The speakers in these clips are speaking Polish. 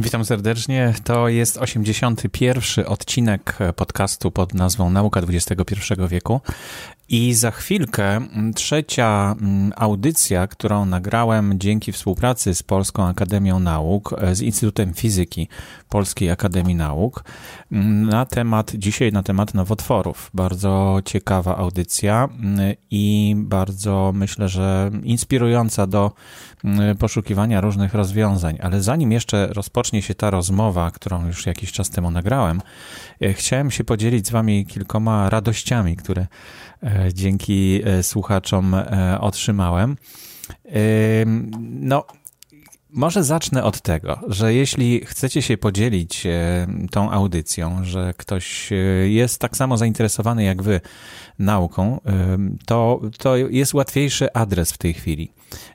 Witam serdecznie. To jest 81. odcinek podcastu pod nazwą Nauka XXI wieku. I za chwilkę mm, trzecia mm, audycja, którą nagrałem dzięki współpracy z Polską Akademią Nauk, e, z Instytutem Fizyki Polskiej Akademii Nauk, mm, na temat, dzisiaj na temat nowotworów. Bardzo ciekawa audycja i bardzo myślę, że inspirująca do poszukiwania różnych rozwiązań. Ale zanim jeszcze rozpocznie się ta rozmowa, którą już jakiś czas temu nagrałem, e, chciałem się podzielić z Wami kilkoma radościami, które dzięki e, słuchaczom e, otrzymałem. No, może zacznę od tego, że jeśli chcecie się podzielić tą audycją, że ktoś jest tak samo zainteresowany jak wy nauką, to, to jest łatwiejszy adres w tej chwili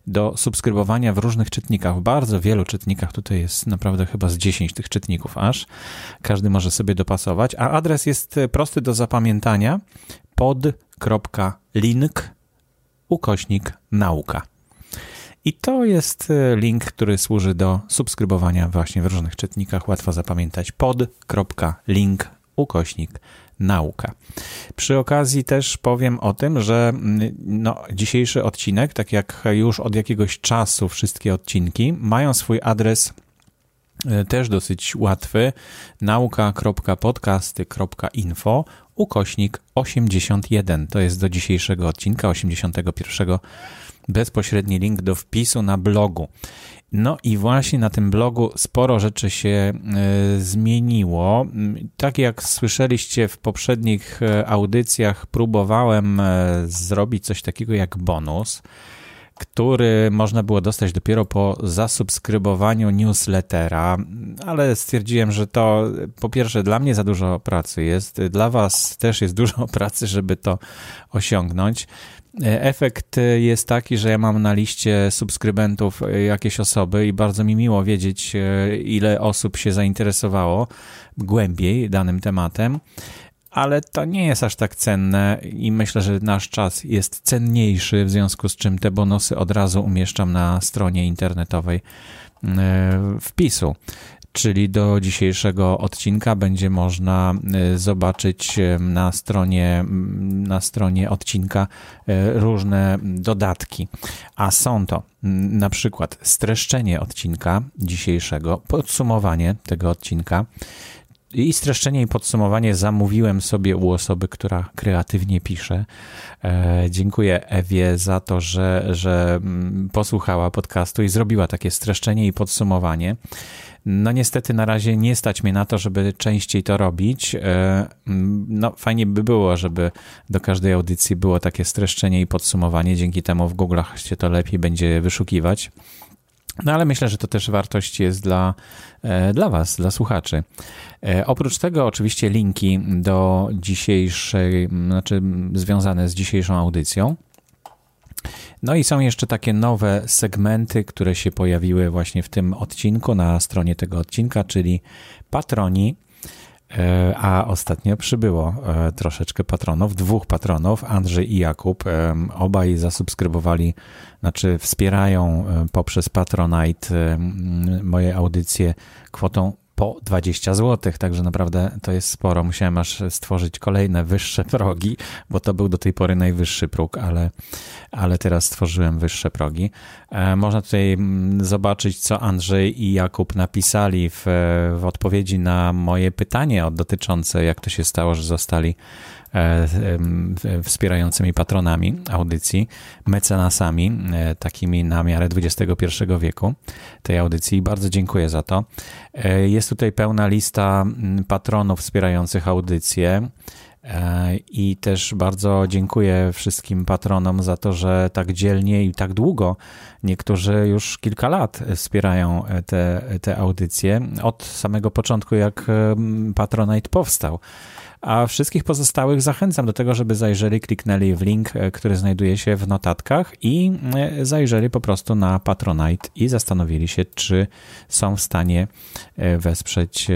do subskrybowania w różnych czytnikach. W bardzo wielu czytnikach, tutaj jest naprawdę chyba z 10 tych czytników aż. Każdy może sobie dopasować, a adres jest prosty do zapamiętania pod.link ukośnik nauka. I to jest e, link, który służy do subskrybowania właśnie w różnych czytnikach. Łatwo zapamiętać pod.link ukośnik nauka. Przy okazji też powiem o tym, że mm, no, dzisiejszy odcinek, tak jak już od jakiegoś czasu wszystkie odcinki, mają swój adres e, też dosyć łatwy nauka.podcasty.info ukośnik 81. To jest do dzisiejszego odcinka 81. Bezpośredni link do wpisu na blogu. No i właśnie na tym blogu sporo rzeczy się y, zmieniło. Tak jak słyszeliście w poprzednich e, audycjach, próbowałem e, zrobić coś takiego jak bonus który można było dostać dopiero po zasubskrybowaniu newslettera, ale stwierdziłem, że to po pierwsze dla mnie za dużo pracy jest, dla Was też jest dużo pracy, żeby to osiągnąć. Efekt jest taki, że ja mam na liście subskrybentów jakieś osoby i bardzo mi miło wiedzieć, ile osób się zainteresowało głębiej danym tematem ale to nie jest aż tak cenne i myślę, że nasz czas jest cenniejszy, w związku z czym te bonusy od razu umieszczam na stronie internetowej e, wpisu. Czyli do dzisiejszego odcinka będzie można e, zobaczyć e, na stronie, na stronie odcinka różne dodatki. A są to na przykład streszczenie odcinka dzisiejszego, podsumowanie tego odcinka, i streszczenie i podsumowanie zamówiłem sobie u osoby, która kreatywnie pisze. E, dziękuję Ewie za to, że, że mm, posłuchała podcastu i zrobiła takie streszczenie i podsumowanie. No niestety na razie nie stać mnie na to, żeby częściej to robić. E, mm, no fajnie by było, żeby do każdej audycji było takie streszczenie i podsumowanie. Dzięki temu w Google'ach się to lepiej będzie wyszukiwać. No ale myślę, że to też wartość jest dla, e, dla Was, dla słuchaczy. E, oprócz tego oczywiście linki do dzisiejszej, znaczy związane z dzisiejszą audycją. No i są jeszcze takie nowe segmenty, które się pojawiły właśnie w tym odcinku, na stronie tego odcinka, czyli patroni, a ostatnio przybyło troszeczkę patronów, dwóch patronów, Andrzej i Jakub. Obaj zasubskrybowali znaczy wspierają e, poprzez Patronite e, moje audycje kwotą po 20 zł, także naprawdę to jest sporo. Musiałem aż stworzyć kolejne wyższe progi, bo to był do tej pory najwyższy próg, ale, ale teraz stworzyłem wyższe progi. E, można tutaj zobaczyć, co Andrzej i Jakub napisali w, w odpowiedzi na moje pytanie dotyczące, jak to się stało, że zostali wspierającymi patronami audycji, mecenasami, e, takimi na miarę XXI wieku tej audycji. Bardzo dziękuję za to. E, jest tutaj pełna lista patronów wspierających audycję. I też bardzo dziękuję wszystkim patronom za to, że tak dzielnie i tak długo, niektórzy już kilka lat wspierają te, te audycje od samego początku, jak Patronite powstał. A wszystkich pozostałych zachęcam do tego, żeby zajrzeli, kliknęli w link, e, który znajduje się w notatkach i e, zajrzeli po prostu na Patronite i zastanowili się, czy są w stanie e, wesprzeć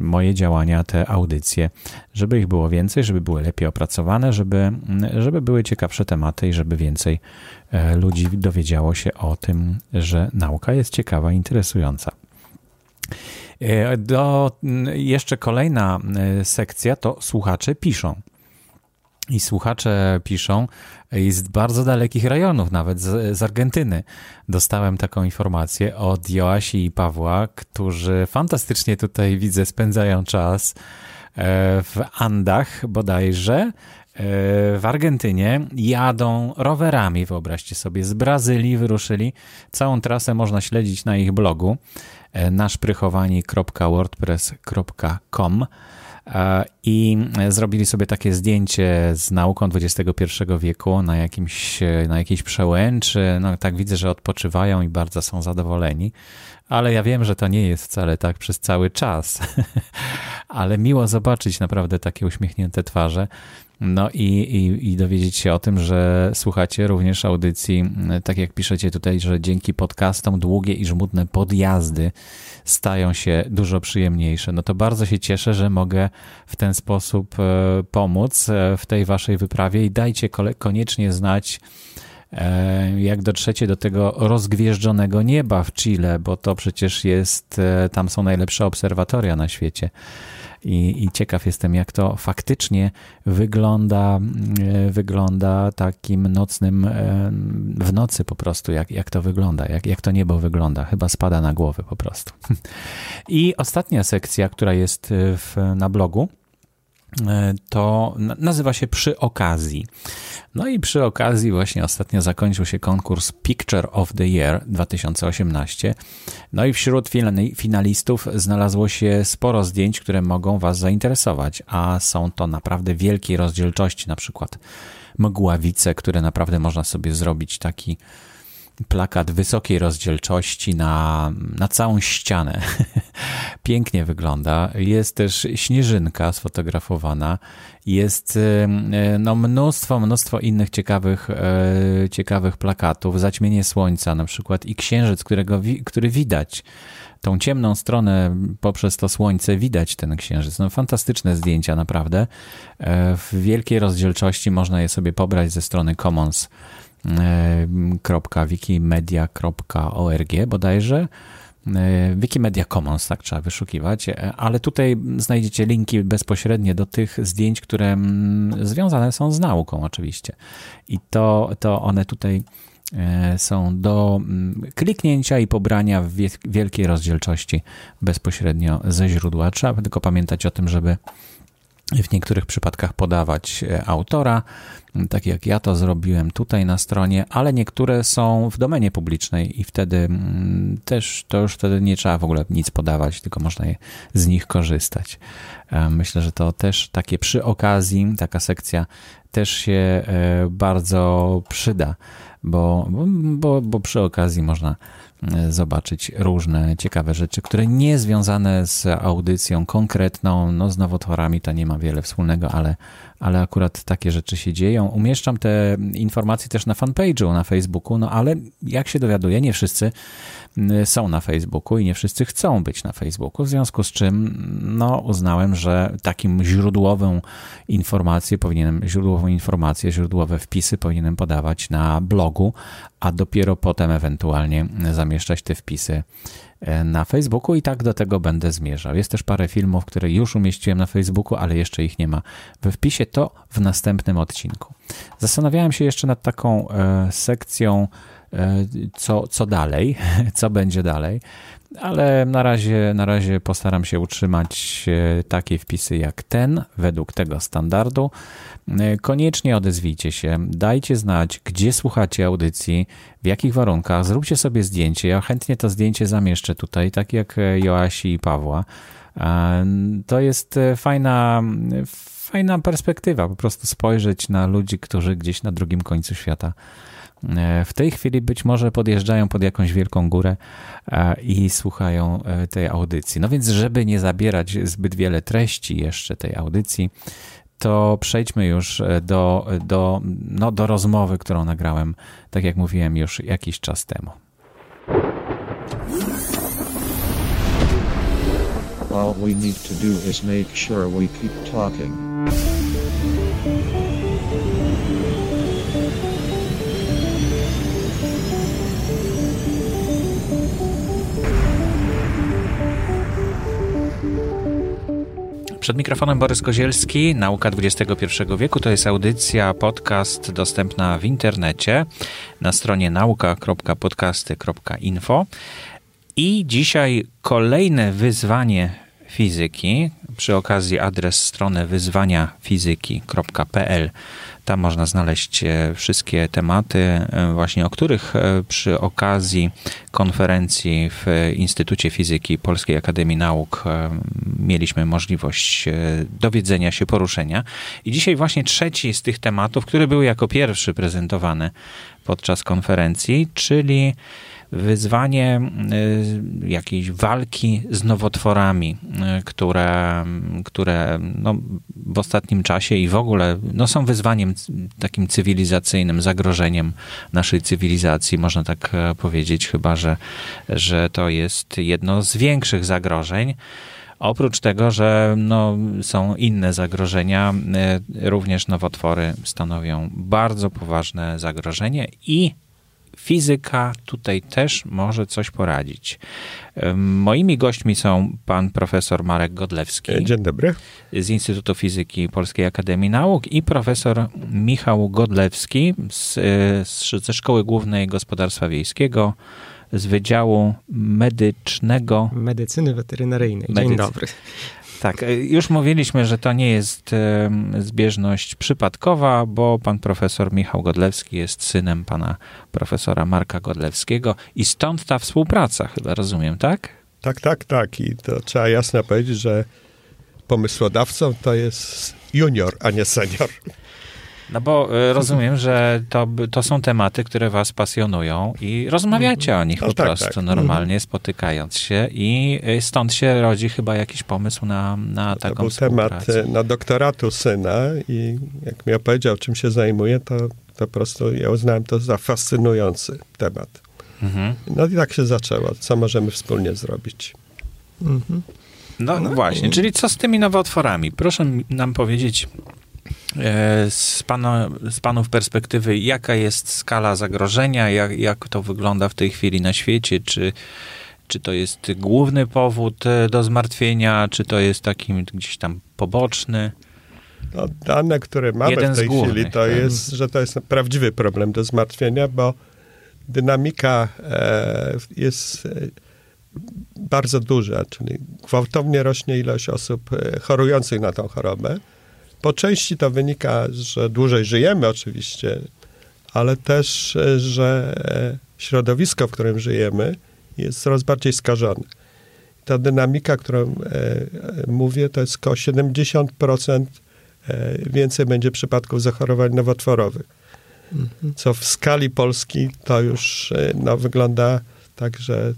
moje działania, te audycje, żeby ich było więcej, żeby były lepiej opracowane, żeby, żeby były ciekawsze tematy i żeby więcej ludzi dowiedziało się o tym, że nauka jest ciekawa, interesująca. Do, jeszcze kolejna sekcja to słuchacze piszą. I słuchacze piszą z bardzo dalekich rejonów, nawet z, z, Argentyny. Dostałem taką informację od Joasi i Pawła, którzy fantastycznie tutaj widzę spędzają czas e, w Andach bodajże. E, w Argentynie jadą rowerami, wyobraźcie sobie, z Brazylii wyruszyli. Całą trasę można śledzić na ich blogu e, naszprychowani.wordpress.com i zrobili sobie takie zdjęcie z nauką XXI wieku na, jakimś, na jakiejś przełęczy. No tak widzę, że odpoczywają i bardzo są zadowoleni, ale ja wiem, że to nie jest wcale tak przez cały czas. ale miło zobaczyć naprawdę takie uśmiechnięte twarze. No i, i, i dowiedzieć się o tym, że słuchacie również audycji, tak jak piszecie tutaj, że dzięki podcastom długie i żmudne podjazdy stają się dużo przyjemniejsze. No to bardzo się cieszę, że mogę w ten sposób e, pomóc e, w tej waszej wyprawie i dajcie koniecznie znać, e, jak dotrzecie do tego rozgwieżdżonego nieba w Chile, bo to przecież jest, tam są najlepsze obserwatoria na świecie i, i ciekaw jestem, jak to faktycznie wygląda, e, wygląda takim nocnym, e, w nocy po prostu, jak, jak to wygląda, jak, jak to niebo wygląda. Chyba spada na głowę po prostu. I ostatnia sekcja, która jest w, na blogu, E, to nazywa się Przy okazji. No i przy okazji właśnie ostatnio zakończył się konkurs Picture of the Year 2018. No i wśród finalistów znalazło się sporo zdjęć, które mogą Was zainteresować, a są to naprawdę wielkiej rozdzielczości, na przykład mgławice, które naprawdę można sobie zrobić taki plakat wysokiej rozdzielczości na, na całą ścianę. Pięknie wygląda. Jest też śnieżynka sfotografowana. Jest e, no, mnóstwo, mnóstwo innych ciekawych, e, ciekawych plakatów. Zaćmienie słońca na przykład i księżyc, którego, który widać tą ciemną stronę poprzez to słońce widać ten księżyc. No, fantastyczne zdjęcia, naprawdę. E, w wielkiej rozdzielczości można je sobie pobrać ze strony Commons wikimedia.org bodajże. Wikimedia Commons, tak trzeba wyszukiwać, ale tutaj znajdziecie linki bezpośrednie do tych zdjęć, które mm, związane są z nauką, oczywiście. I to, to one tutaj e, są do mm, kliknięcia i pobrania w wielkiej rozdzielczości bezpośrednio ze źródła. Trzeba tylko pamiętać o tym, żeby w niektórych przypadkach podawać e, autora, tak jak ja to zrobiłem tutaj na stronie, ale niektóre są w domenie publicznej i wtedy mm, też to już wtedy nie trzeba w ogóle nic podawać, tylko można je, z nich korzystać. E, myślę, że to też takie przy okazji, taka sekcja też się e, bardzo przyda, bo, bo, bo przy okazji można zobaczyć różne ciekawe rzeczy, które nie związane z audycją konkretną, no z nowotworami to nie ma wiele wspólnego, ale, ale akurat takie rzeczy się dzieją. Umieszczam te informacje też na fanpage'u na Facebooku, no ale jak się dowiaduję, nie wszyscy są na Facebooku i nie wszyscy chcą być na Facebooku, w związku z czym no, uznałem, że takim źródłową informację powinienem, źródłową informację, źródłowe wpisy powinienem podawać na blogu, a dopiero potem ewentualnie zamieszczać te wpisy e, na Facebooku i tak do tego będę zmierzał. Jest też parę filmów, które już umieściłem na Facebooku, ale jeszcze ich nie ma we wpisie, to w następnym odcinku. Zastanawiałem się jeszcze nad taką e, sekcją co, co dalej, co będzie dalej, ale na razie, na razie postaram się utrzymać e, takie wpisy jak ten, według tego standardu. E, koniecznie odezwijcie się, dajcie znać, gdzie słuchacie audycji, w jakich warunkach, zróbcie sobie zdjęcie. Ja chętnie to zdjęcie zamieszczę tutaj, tak jak Joasi i Pawła. To jest fajna, fajna perspektywa, po prostu spojrzeć na ludzi, którzy gdzieś na drugim końcu świata E, w tej chwili być może podjeżdżają pod jakąś wielką górę e, i słuchają e, tej audycji. No więc, żeby nie zabierać zbyt wiele treści jeszcze tej audycji, to przejdźmy już do, do, no, do rozmowy, którą nagrałem, tak jak mówiłem, już jakiś czas temu. All we need to do is make sure we keep talking. Przed mikrofonem Borys Kozielski, Nauka XXI wieku. To jest audycja, podcast dostępna w internecie na stronie nauka.podcasty.info. I dzisiaj kolejne wyzwanie fizyki. Przy okazji adres strony wyzwaniafizyki.pl tam można znaleźć e, wszystkie tematy, e, właśnie o których e, przy okazji konferencji w Instytucie Fizyki Polskiej Akademii Nauk mieliśmy możliwość dowiedzenia się, poruszenia. I dzisiaj właśnie trzeci z tych tematów, który był jako pierwszy prezentowany podczas konferencji, czyli wyzwanie y, jakiejś walki z nowotworami, y, które, które no, w ostatnim czasie i w ogóle no, są wyzwaniem takim cywilizacyjnym, zagrożeniem naszej cywilizacji, można tak e, powiedzieć, chyba że, że to jest jedno z większych zagrożeń. Oprócz tego, że no, są inne zagrożenia, y, również nowotwory stanowią bardzo poważne zagrożenie i fizyka tutaj też może coś poradzić. Moimi gośćmi są pan profesor Marek Godlewski. E, dzień dobry. Z Instytutu Fizyki Polskiej Akademii Nauk i profesor Michał Godlewski z, e, ze Szkoły Głównej Gospodarstwa Wiejskiego z Wydziału Medycznego. Medycyny Weterynaryjnej. Dzień Medycy... dobry. Tak, e, już mówiliśmy, że to nie jest zbieżność przypadkowa, bo pan profesor Michał Godlewski jest synem pana profesora Marka Godlewskiego i stąd ta współpraca, chyba rozumiem, tak? Tak, tak, tak. I to trzeba jasno powiedzieć, że pomysłodawcą to jest junior, a nie senior. No bo e, rozumiem, że to, to są tematy, które was pasjonują i rozmawiacie o nich no po tak, prostu tak. normalnie, mhm. spotykając się i e, stąd się rodzi chyba jakiś pomysł na, na taką To był temat e, na doktoratu syna i jak mi opowiedział, czym się zajmuje, to, to po prostu ja uznałem to za fascynujący temat. Mhm. No i tak się zaczęło. Co możemy wspólnie zrobić? Mhm. No, no, właśnie, czyli co z tymi nowotworami? Proszę nam powiedzieć, z, pana, z panów perspektywy, jaka jest skala zagrożenia, jak, jak to wygląda w tej chwili na świecie, czy, czy to jest główny powód e, do zmartwienia, czy to jest taki gdzieś tam poboczny? No, dane, które mamy Jeden w tej głównych, chwili, to tak? jest, że to jest prawdziwy problem do zmartwienia, bo dynamika e, jest e, bardzo duża, czyli gwałtownie rośnie ilość osób chorujących na tą chorobę. Po części to wynika, że dłużej żyjemy oczywiście, ale też, e, że e, środowisko, w którym żyjemy, jest coraz bardziej skażone. Ta dynamika, którą e, mówię, to jest około 70% więcej będzie przypadków zachorowań nowotworowych. Mhm. Co w skali Polski to już no, wygląda tak, że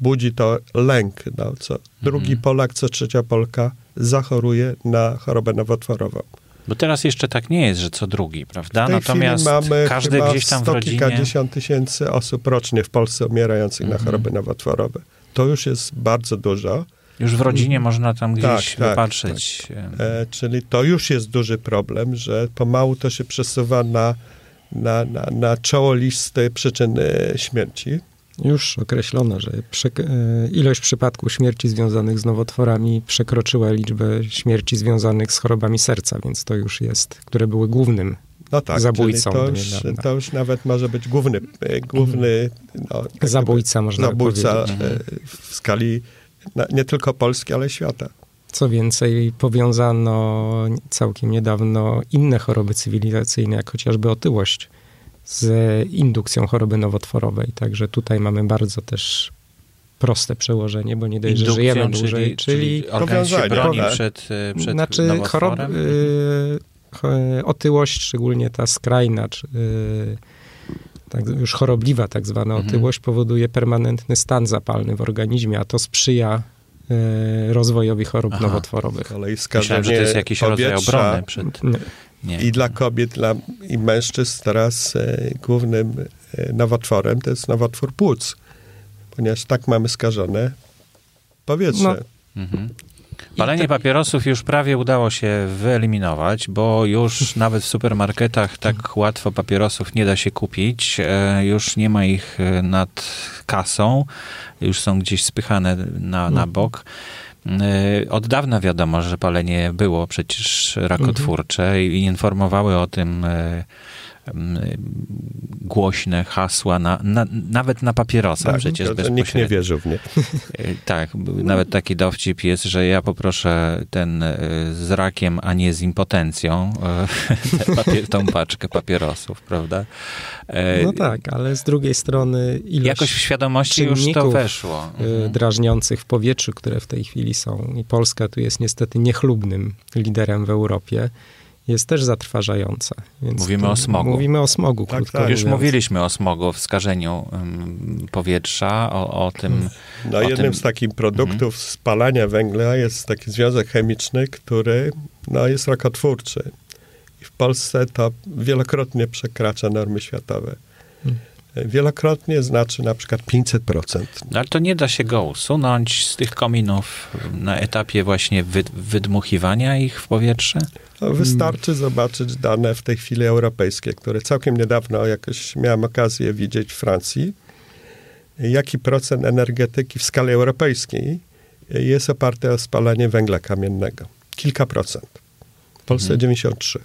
budzi to lęk. No, co drugi mhm. Polak, co trzecia Polka zachoruje na chorobę nowotworową. Bo teraz jeszcze tak nie jest, że co drugi, prawda? Natomiast mamy każdy gdzieś tam w rodzinie... kilkadziesiąt tysięcy osób rocznie w Polsce umierających mhm. na choroby nowotworowe. To już jest bardzo dużo. Już w rodzinie mhm. można tam gdzieś tak, tak wypatrzeć. Tak, tak. E, czyli to już jest duży problem, że pomału to się przesuwa na, na, na, na czoło listy przyczyn śmierci już określono, że e, ilość przypadków śmierci związanych z nowotworami przekroczyła liczbę śmierci związanych z chorobami serca, więc to już jest, które były głównym no tak, zabójcą. To już, to już, nawet może być główny, e, główny no, tak zabójca, można zabójca powiedzieć. E, w skali nie tylko Polski, ale świata. Co więcej, powiązano całkiem niedawno inne choroby cywilizacyjne, jak chociażby otyłość z indukcją choroby nowotworowej. Także tutaj mamy bardzo też proste przełożenie, bo nie dość, że żyjemy czyli, dłużej, czyli, czyli organizm się broni przed, przed Znaczy chorob, y, otyłość, szczególnie ta skrajna, czy, y, tak, już chorobliwa tak zwana mhm. otyłość, powoduje permanentny stan zapalny w organizmie, a to sprzyja y, rozwojowi chorób Aha. nowotworowych. Kolei Myślałem, że to jest jakiś powietrza, rodzaj obrony przed... Nie. Nie. I dla kobiet dla, i mężczyzn teraz e, głównym e, nowotworem to jest nowotwór płuc, ponieważ tak mamy skażone powietrze. No. Mhm. Palenie papierosów już prawie udało się wyeliminować, bo już nawet w supermarketach tak łatwo papierosów nie da się kupić. E, już nie ma ich nad kasą, już są gdzieś spychane na, na bok. Od dawna wiadomo, że palenie było przecież rakotwórcze mhm. i informowały o tym głośne hasła, na, na, nawet na papierosa tak, przecież to, nikt nie wierzył w nie. E, tak, nawet taki dowcip jest, że ja poproszę ten e, z rakiem, a nie z impotencją, e, papier, tą paczkę papierosów, prawda? No tak, ale z drugiej strony ilość Jakoś w świadomości już to weszło. Mhm. Drażniących w powietrzu, które w tej chwili są. I Polska tu jest niestety niechlubnym liderem w Europie jest też zatrważająca. mówimy o smogu. Mówimy o smogu, tak, krótko tak. Już mówiliśmy o smogu, w skażeniu um, powietrza, o, o tym... No, o jednym tym... z takich produktów mhm. spalania węgla jest taki związek chemiczny, który no, jest rakotwórczy. I w Polsce to wielokrotnie przekracza normy światowe. Hmm. Wielokrotnie znaczy na przykład 500%. No, ale to nie da się go usunąć z tych kominów na etapie właśnie wydmuchiwania ich w powietrze? No, wystarczy zobaczyć dane w tej chwili europejskie, które całkiem niedawno jakoś miałem okazję widzieć w Francji. Jaki procent energetyki w skali europejskiej jest oparty o spalanie węgla kamiennego? Kilka procent. W Polsce mhm. 93.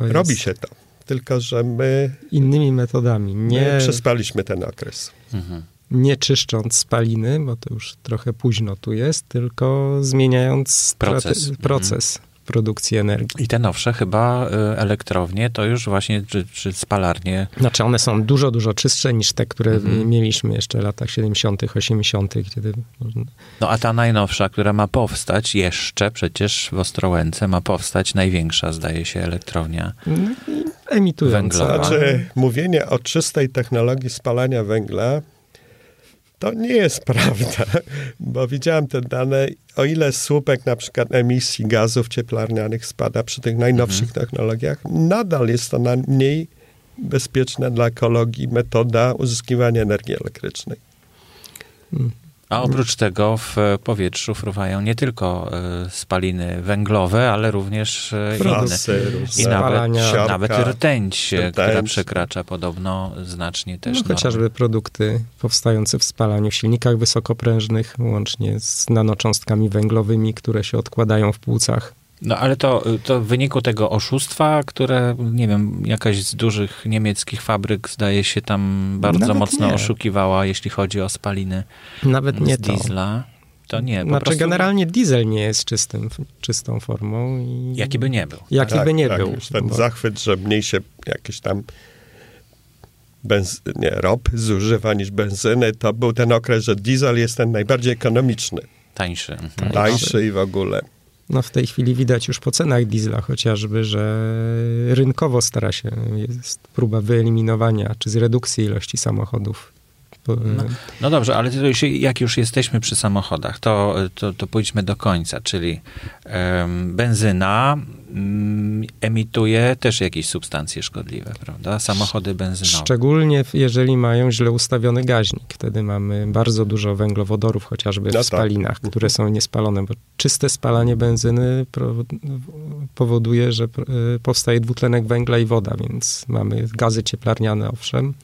Jest... Robi się to tylko że my... Innymi metodami. Nie przespaliśmy ten okres. Mhm. Nie czyszcząc spaliny, bo to już trochę późno tu jest, tylko zmieniając proces. proces. Mhm produkcji energii. I te nowsze chyba y, elektrownie to już właśnie, czy, czy spalarnie... Znaczy one są dużo, dużo czystsze niż te, które mhm. mieliśmy jeszcze w latach 70., 80., kiedy... No a ta najnowsza, która ma powstać jeszcze przecież w Ostrołęce ma powstać największa, zdaje się, elektrownia emitująca. Węglowa. Znaczy, mówienie o czystej technologii spalania węgla to nie jest prawda, bo widziałem te dane, o ile słupek na przykład emisji gazów cieplarnianych spada przy tych najnowszych mhm. technologiach, nadal jest to najmniej bezpieczna dla ekologii metoda uzyskiwania energii elektrycznej. A oprócz tego w powietrzu fruwają nie tylko e, spaliny węglowe, ale również e, Frasy, inne. I nawet, siarka, nawet rtęć, rtęć, która przekracza podobno znacznie też no, Chociażby produkty powstające w spalaniu w silnikach wysokoprężnych, łącznie z nanocząstkami węglowymi, które się odkładają w płucach. No ale to, to w wyniku tego oszustwa, które, nie wiem, jakaś z dużych niemieckich fabryk zdaje się tam bardzo Nawet mocno nie. oszukiwała, jeśli chodzi o spaliny Nawet nie z diesla. To. to nie. Znaczy, prostu... generalnie diesel nie jest czystym, czystą formą. I... Jaki by nie był. Jaki tak, by nie tak, był. Ten bo... zachwyt, że mniej się jakieś tam benz... nie, rop zużywa niż benzyny, to był ten okres, że diesel jest ten najbardziej ekonomiczny. Tańszy. Tańszy, Tańszy i w ogóle. No w tej chwili widać już po cenach diesla chociażby, że rynkowo stara się, jest próba wyeliminowania czy zredukcji ilości samochodów no, no, dobrze, ale już, jak już jesteśmy przy samochodach, to, to, to pójdźmy do końca, czyli um, benzyna um, emituje też jakieś substancje szkodliwe, prawda? Samochody benzynowe. Szczególnie jeżeli mają źle ustawiony gaźnik. Wtedy mamy bardzo dużo węglowodorów, chociażby no w tak. spalinach, tak. które są niespalone, bo czyste spalanie benzyny powoduje, że e, powstaje dwutlenek węgla i woda, więc mamy gazy cieplarniane, owszem,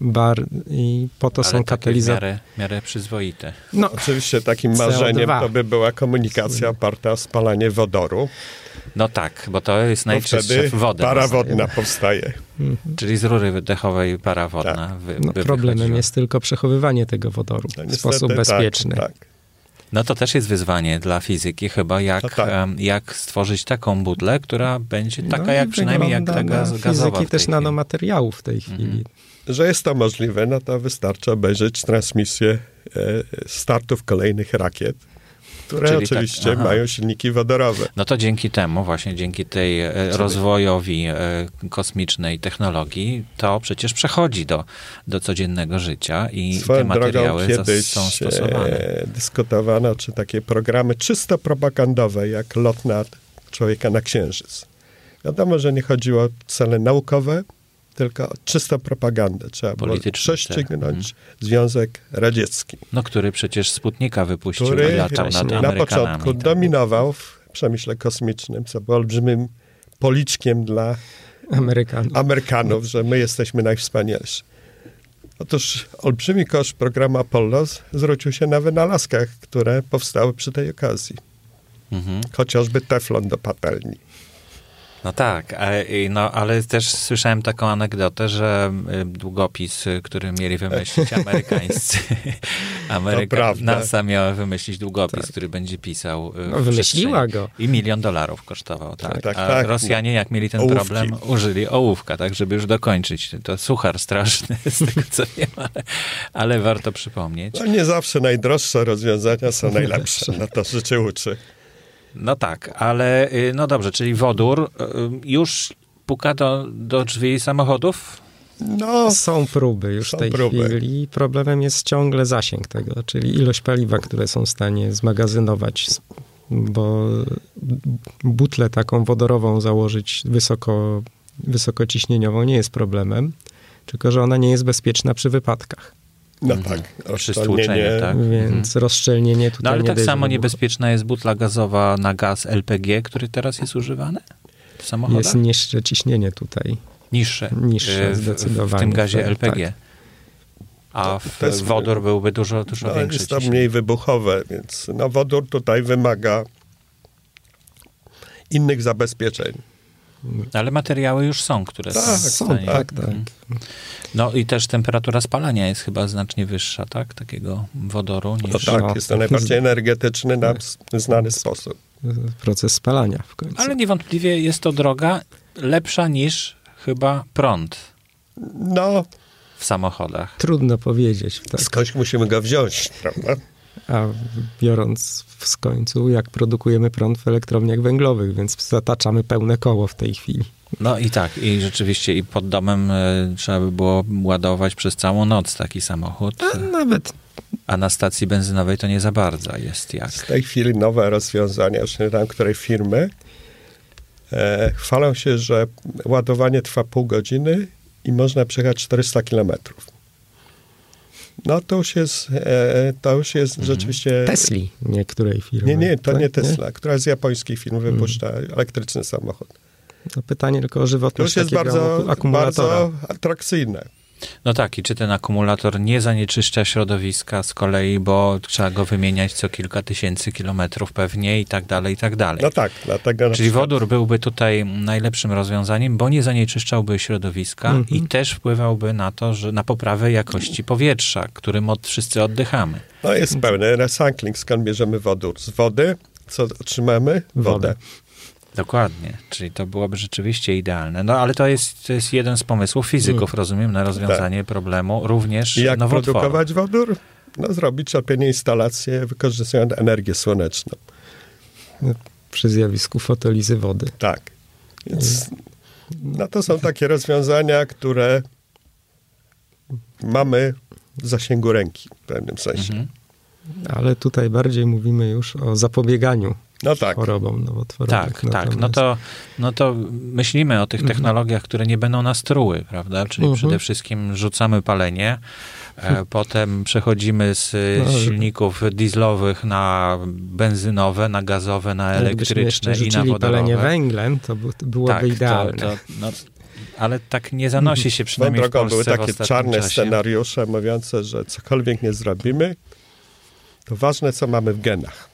bar i po to Ale są katalizatory. W miarę, miarę przyzwoite. No, Oczywiście takim marzeniem CO2. to by była komunikacja oparta o spalanie wodoru. No tak, bo to jest najczystsze woda. Para wodna powstaje. Mhm. Czyli z rury wydechowej para wodna. Tak. Wy, no, problemem wychodziła. jest tylko przechowywanie tego wodoru no, w sposób tak, bezpieczny. Tak, tak. No to też jest wyzwanie dla fizyki chyba, jak, no tak. jak stworzyć taką butlę, która będzie taka no jak przynajmniej jak ta gaz, gazowa. Fizyki też nanomateriałów w tej chwili. Mhm że jest to możliwe, no to wystarczy obejrzeć transmisję e, startów kolejnych rakiet, które Czyli tak, oczywiście tak, mają silniki wodorowe. No to dzięki temu, właśnie dzięki tej e, rozwojowi e, kosmicznej technologii, to przecież przechodzi do, do codziennego życia i Swoją te materiały kiedyś są stosowane. dyskutowano, czy takie programy czysto propagandowe, jak lot na człowieka na Księżyc. Wiadomo, że nie chodziło o cele naukowe, tylko czysta propaganda. Trzeba było prześcignąć mhm. Związek Radziecki. No, który przecież Sputnika wypuścił który latał nad na początku tak. dominował w przemyśle kosmicznym, co było olbrzymim policzkiem dla Amerykanów. Amerykanów, że my jesteśmy najwspanialsi. Otóż olbrzymi koszt programu Apollo zwrócił się na wynalazkach, które powstały przy tej okazji. Mhm. Chociażby teflon do patelni. No tak, no, ale też słyszałem taką anegdotę, że y, długopis, y, który mieli wymyślić amerykańscy, Ameryka, NASA miała wymyślić długopis, tak. który będzie pisał. Y, no, wymyśliła go. I milion dolarów kosztował, tak. tak, tak A tak. Rosjanie, jak mieli ten Ołówki. problem, użyli ołówka, tak, żeby już dokończyć. To suchar straszny, z tego co wiem, ale, ale warto przypomnieć. No nie zawsze najdroższe rozwiązania są najlepsze, na to życie uczy. No tak, ale y, no dobrze, czyli wodór y, już puka do, do drzwi samochodów? No, są próby już w tej próby. chwili. Problemem jest ciągle zasięg tego, czyli ilość paliwa, które są w stanie zmagazynować, bo butlę taką wodorową założyć wysoko, wysokociśnieniową nie jest problemem, tylko że ona nie jest bezpieczna przy wypadkach. No mhm. tak, rozszczelnienie. tak? Więc mhm. rozszczelnienie tutaj No ale nie tak samo niebezpieczna jest butla gazowa na gaz LPG, który teraz jest używany w samochodach? Jest niższe ciśnienie tutaj. Niższe? Niższe, zdecydowanie. W, w tym gazie LPG. Tak. A w jest, wodór byłby dużo, dużo no, większy. Jest to mniej wybuchowe, więc no, wodór tutaj wymaga innych zabezpieczeń. Ale materiały już są, które tak, są. Tak, tak, tak. No i też temperatura spalania jest chyba znacznie wyższa, tak? Takiego wodoru niż... No tak, jest to najbardziej energetyczny nam znany sposób. Proces spalania w końcu. Ale niewątpliwie jest to droga lepsza niż chyba prąd. No. W samochodach. Trudno powiedzieć. Tak. Skądś musimy go wziąć, prawda? A biorąc z końcu, jak produkujemy prąd w elektrowniach węglowych, więc zataczamy pełne koło w tej chwili. No i tak, i rzeczywiście i pod domem e, trzeba by było ładować przez całą noc taki samochód. A nawet. A na stacji benzynowej to nie za bardzo jest jak. W tej chwili nowe rozwiązania, już nie wiem, której firmy, e, chwalą się, że ładowanie trwa pół godziny i można przejechać 400 kilometrów. No to już jest, e, to już jest mhm. rzeczywiście... Tesli niektórej firmy. Nie, nie, to tak? nie Tesla. Nie? Która z japońskich firm mhm. wypuszcza elektryczny samochód. To pytanie tylko o żywotność To już jest bardzo, bardzo atrakcyjne. No tak, i czy ten akumulator nie zanieczyszcza środowiska z kolei, bo trzeba go wymieniać co kilka tysięcy kilometrów pewnie i tak dalej, i tak dalej. No tak, dlatego... Czyli przykład... wodór byłby tutaj najlepszym rozwiązaniem, bo nie zanieczyszczał środowiska mm -hmm. i też wpływałby na to, że na poprawę jakości powietrza, którym od, wszyscy oddychamy. No jest pełny recycling, skąd bierzemy wodór? Z wody, co otrzymamy? Wodę. Wodę. Dokładnie, czyli to byłoby rzeczywiście idealne. No ale to jest, to jest jeden z pomysłów fizyków, hmm. rozumiem, na rozwiązanie tak. problemu, również jak nowotworu. produkować wodór? No zrobić odpowiednie instalacje wykorzystując energię słoneczną. No, przy zjawisku fotolizy wody. Tak. Więc no to są takie rozwiązania, które mamy w zasięgu ręki w pewnym sensie. Mhm. Ale tutaj bardziej mówimy już o zapobieganiu no tak. chorobom nowotworowym. Tak, tak. No to, no to myślimy o tych mhm. technologiach, które nie będą nas truły, prawda? Czyli uh przede wszystkim rzucamy palenie, e, potem przechodzimy z no, silników dieslowych na benzynowe, na gazowe, na elektryczne i na wodorowe. palenie węglem, to byłoby tak, idealne. To, to, no, ale tak nie zanosi się przynajmniej drogą, w Polsce były takie czarne czasie. scenariusze mówiące, że cokolwiek nie zrobimy, to ważne, co mamy w genach.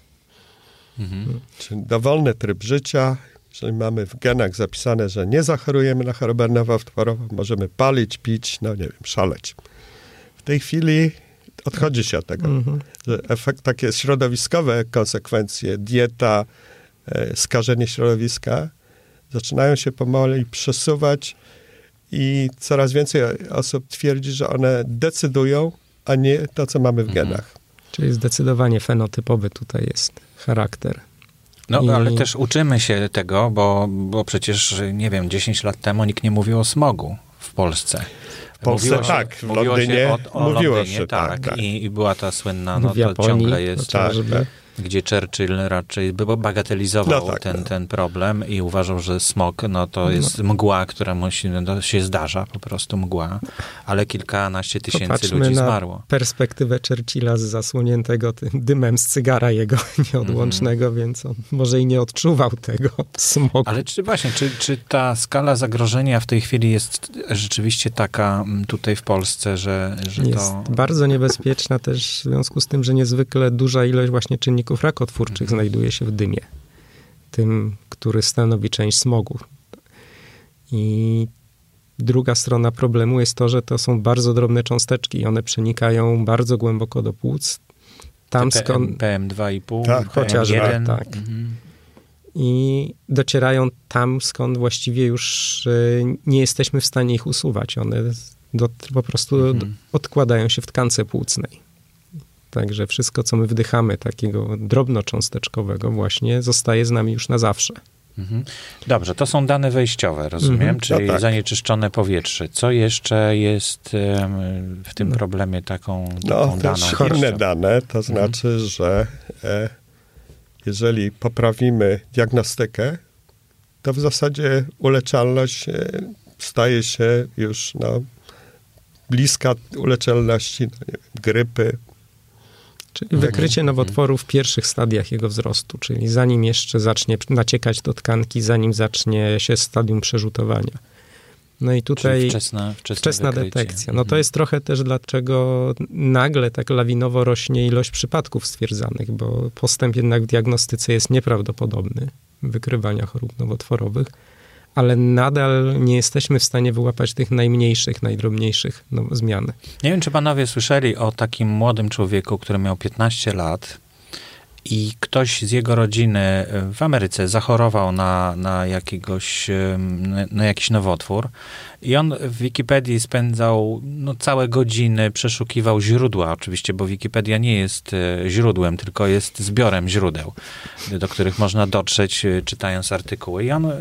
Mhm. Czyli dowolny tryb życia, jeżeli mamy w genach zapisane, że nie zachorujemy na chorobę nowotworową, możemy palić, pić, no nie wiem, szaleć. W tej chwili odchodzi się od tego, mhm. że efekt, takie środowiskowe konsekwencje, dieta, e, skażenie środowiska, zaczynają się pomału przesuwać i coraz więcej osób twierdzi, że one decydują, a nie to, co mamy w mhm. genach. Czyli zdecydowanie fenotypowy tutaj jest charakter. No, I... ale też uczymy się tego, bo, bo przecież, nie wiem, 10 lat temu nikt nie mówił o smogu w Polsce. W Polsce mówiło tak, się, w Londynie się o, o mówiło Londynie, się, tak, tak, tak. I, I, była ta słynna, no to ciągle jest. Tak, tak. Gdzie Churchill raczej bagatelizował no tak, ten, no. ten problem i uważał, że smog no to jest no. mgła, która musi, no, się zdarza, po prostu mgła, ale kilkanaście tysięcy Popatrzmy ludzi zmarło. Na perspektywę Churchilla z zasłoniętego tym dymem z cygara jego nieodłącznego, mm. więc on może i nie odczuwał tego smogu. Ale czy właśnie, czy, czy ta skala zagrożenia w tej chwili jest rzeczywiście taka mm, tutaj w Polsce, że, że jest to... bardzo niebezpieczna też w związku z tym, że niezwykle duża ilość właśnie czynników rakotwórczych mhm. znajduje się w dymie. Tym, który stanowi część smogu. I druga strona problemu jest to, że to są bardzo drobne cząsteczki i one przenikają bardzo głęboko do płuc. Tam skąd... PM2,5, tak, chociażby, tak. Mhm. I docierają tam, skąd właściwie już e, nie jesteśmy w stanie ich usuwać. One do, po prostu mhm. odkładają się w tkance płucnej. Także wszystko, co my wdychamy, takiego drobnocząsteczkowego, właśnie zostaje z nami już na zawsze. Mhm. Dobrze, to są dane wejściowe, rozumiem, mhm. czyli no tak. zanieczyszczone powietrze. Co jeszcze jest w tym no. problemie taką, taką no, daną? Też inne dane, to mhm. znaczy, mhm. że e, jeżeli poprawimy diagnostykę, to w zasadzie uleczalność e, staje się już no, bliska uleczalności no, wiem, grypy, Czyli mhm. wykrycie nowotworu w pierwszych stadiach jego wzrostu, czyli zanim jeszcze zacznie naciekać do tkanki, zanim zacznie się stadium przerzutowania. No i tutaj czyli wczesna, wczesna, wczesna detekcja. No to mhm. jest trochę też dlaczego nagle tak lawinowo rośnie ilość przypadków stwierdzanych, bo postęp jednak w diagnostyce jest nieprawdopodobny wykrywania chorób nowotworowych ale nadal nie jesteśmy w stanie wyłapać tych najmniejszych, najdrobniejszych no, zmian. Nie wiem, czy panowie słyszeli o takim młodym człowieku, który miał 15 lat i ktoś z jego rodziny w Ameryce zachorował na, na, jakiegoś, na jakiś nowotwór i on w Wikipedii spędzał no, całe godziny, przeszukiwał źródła oczywiście, bo Wikipedia nie jest e, źródłem, tylko jest zbiorem źródeł, do których można dotrzeć e, czytając artykuły. I on e,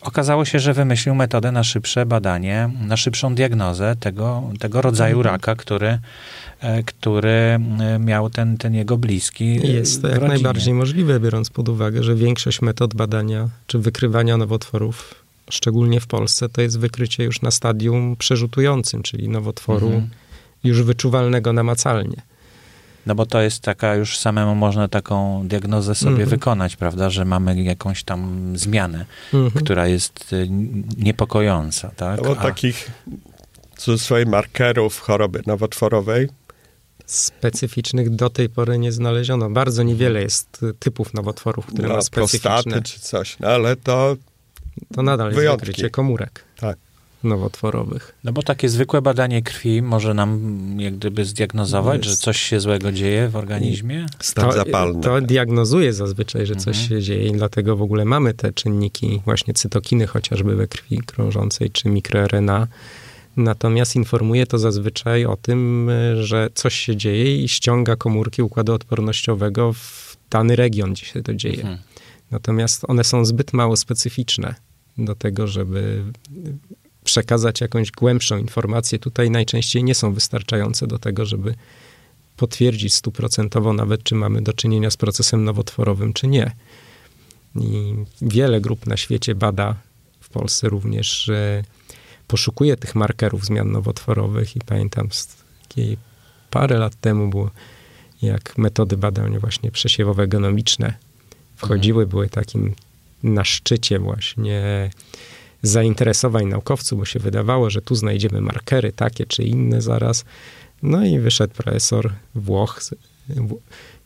okazało się, że wymyślił metodę na szybsze badanie, na szybszą diagnozę tego, tego rodzaju mhm. raka, który który miał ten, ten jego bliski. Jest to jak najbardziej możliwe, biorąc pod uwagę, że większość metod badania czy wykrywania nowotworów szczególnie w Polsce, to jest wykrycie już na stadium przerzutującym, czyli nowotworu mhm. już wyczuwalnego namacalnie. No bo to jest taka, już samemu można taką diagnozę sobie mhm. wykonać, prawda, że mamy jakąś tam zmianę, mhm. która jest niepokojąca, tak? No bo A... takich swoich markerów choroby nowotworowej specyficznych do tej pory nie znaleziono. Bardzo niewiele jest typów nowotworów, które no, ma specyficzne. prostaty czy coś, no ale to to nadal jest Wyjątki. wykrycie komórek. Tak. Nowotworowych. No bo takie zwykłe badanie krwi może nam jak gdyby zdiagnozować, jest. że coś się złego dzieje w organizmie? Stan zapalny. To diagnozuje zazwyczaj, że coś mhm. się dzieje i dlatego w ogóle mamy te czynniki, właśnie cytokiny chociażby we krwi krążącej, czy mikroRNA. Natomiast informuje to zazwyczaj o tym, że coś się dzieje i ściąga komórki układu odpornościowego w dany region, gdzie się to dzieje. Mhm. Natomiast one są zbyt mało specyficzne do tego, żeby przekazać jakąś głębszą informację. Tutaj najczęściej nie są wystarczające do tego, żeby potwierdzić stuprocentowo nawet, czy mamy do czynienia z procesem nowotworowym, czy nie. I wiele grup na świecie bada, w Polsce również, że poszukuje tych markerów zmian nowotworowych i pamiętam takiej parę lat temu było, jak metody badania właśnie przesiewowe genomiczne wchodziły, były takim na szczycie właśnie zainteresowań naukowców, bo się wydawało, że tu znajdziemy markery takie czy inne zaraz. No i wyszedł profesor Włoch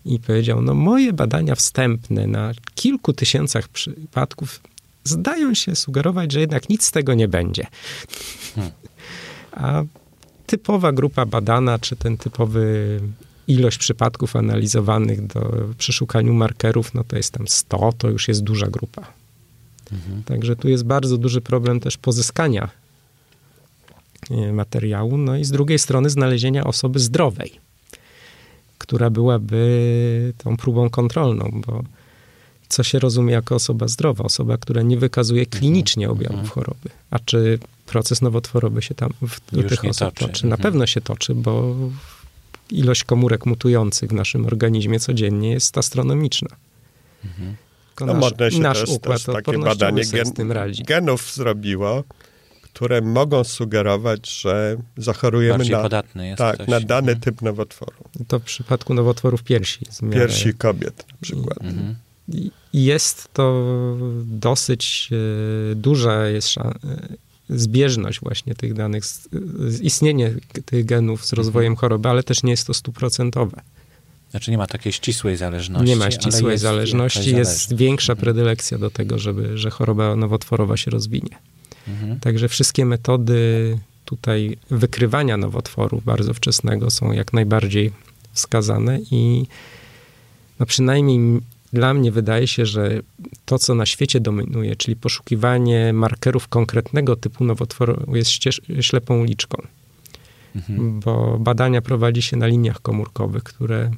i powiedział, no moje badania wstępne na kilku tysiącach przypadków zdają się sugerować, że jednak nic z tego nie będzie. Hmm. A typowa grupa badana, czy ten typowy ilość przypadków analizowanych do przeszukaniu markerów, no to jest tam 100, to już jest duża grupa. Mhm. Także tu jest bardzo duży problem też pozyskania e, materiału, no i z drugiej strony znalezienia osoby zdrowej, która byłaby tą próbą kontrolną, bo co się rozumie jako osoba zdrowa? Osoba, która nie wykazuje mhm. klinicznie objawów mhm. choroby. A czy proces nowotworowy się tam w, tych osób toczy? toczy? Na mhm. pewno się toczy, bo ilość komórek mutujących w naszym organizmie codziennie jest astronomiczna. Mhm. No, nasz, się nasz też, układ też takie badanie gen, genów zrobiło, które mogą sugerować, że zachorujemy Bardziej na, podatny jest tak, ktoś. na dany mhm. typ nowotworu. To w przypadku nowotworów piersi. Piersi kobiet na przykład. Mhm. Jest to dosyć e, duża jest e, zbieżność właśnie tych danych, istnienie tych genów z rozwojem mhm. choroby, ale też nie jest to stuprocentowe. Znaczy nie ma takiej ścisłej zależności. Nie ma ścisłej jest zależności, jest większa mhm. predylekcja do tego, żeby, że choroba nowotworowa się rozwinie. Mhm. Także wszystkie metody tutaj wykrywania nowotworu bardzo wczesnego są jak najbardziej wskazane i no przynajmniej dla mnie wydaje się, że to, co na świecie dominuje, czyli poszukiwanie markerów konkretnego typu nowotworu, jest ścież, ślepą uliczką. Mhm. Bo badania prowadzi się na liniach komórkowych, które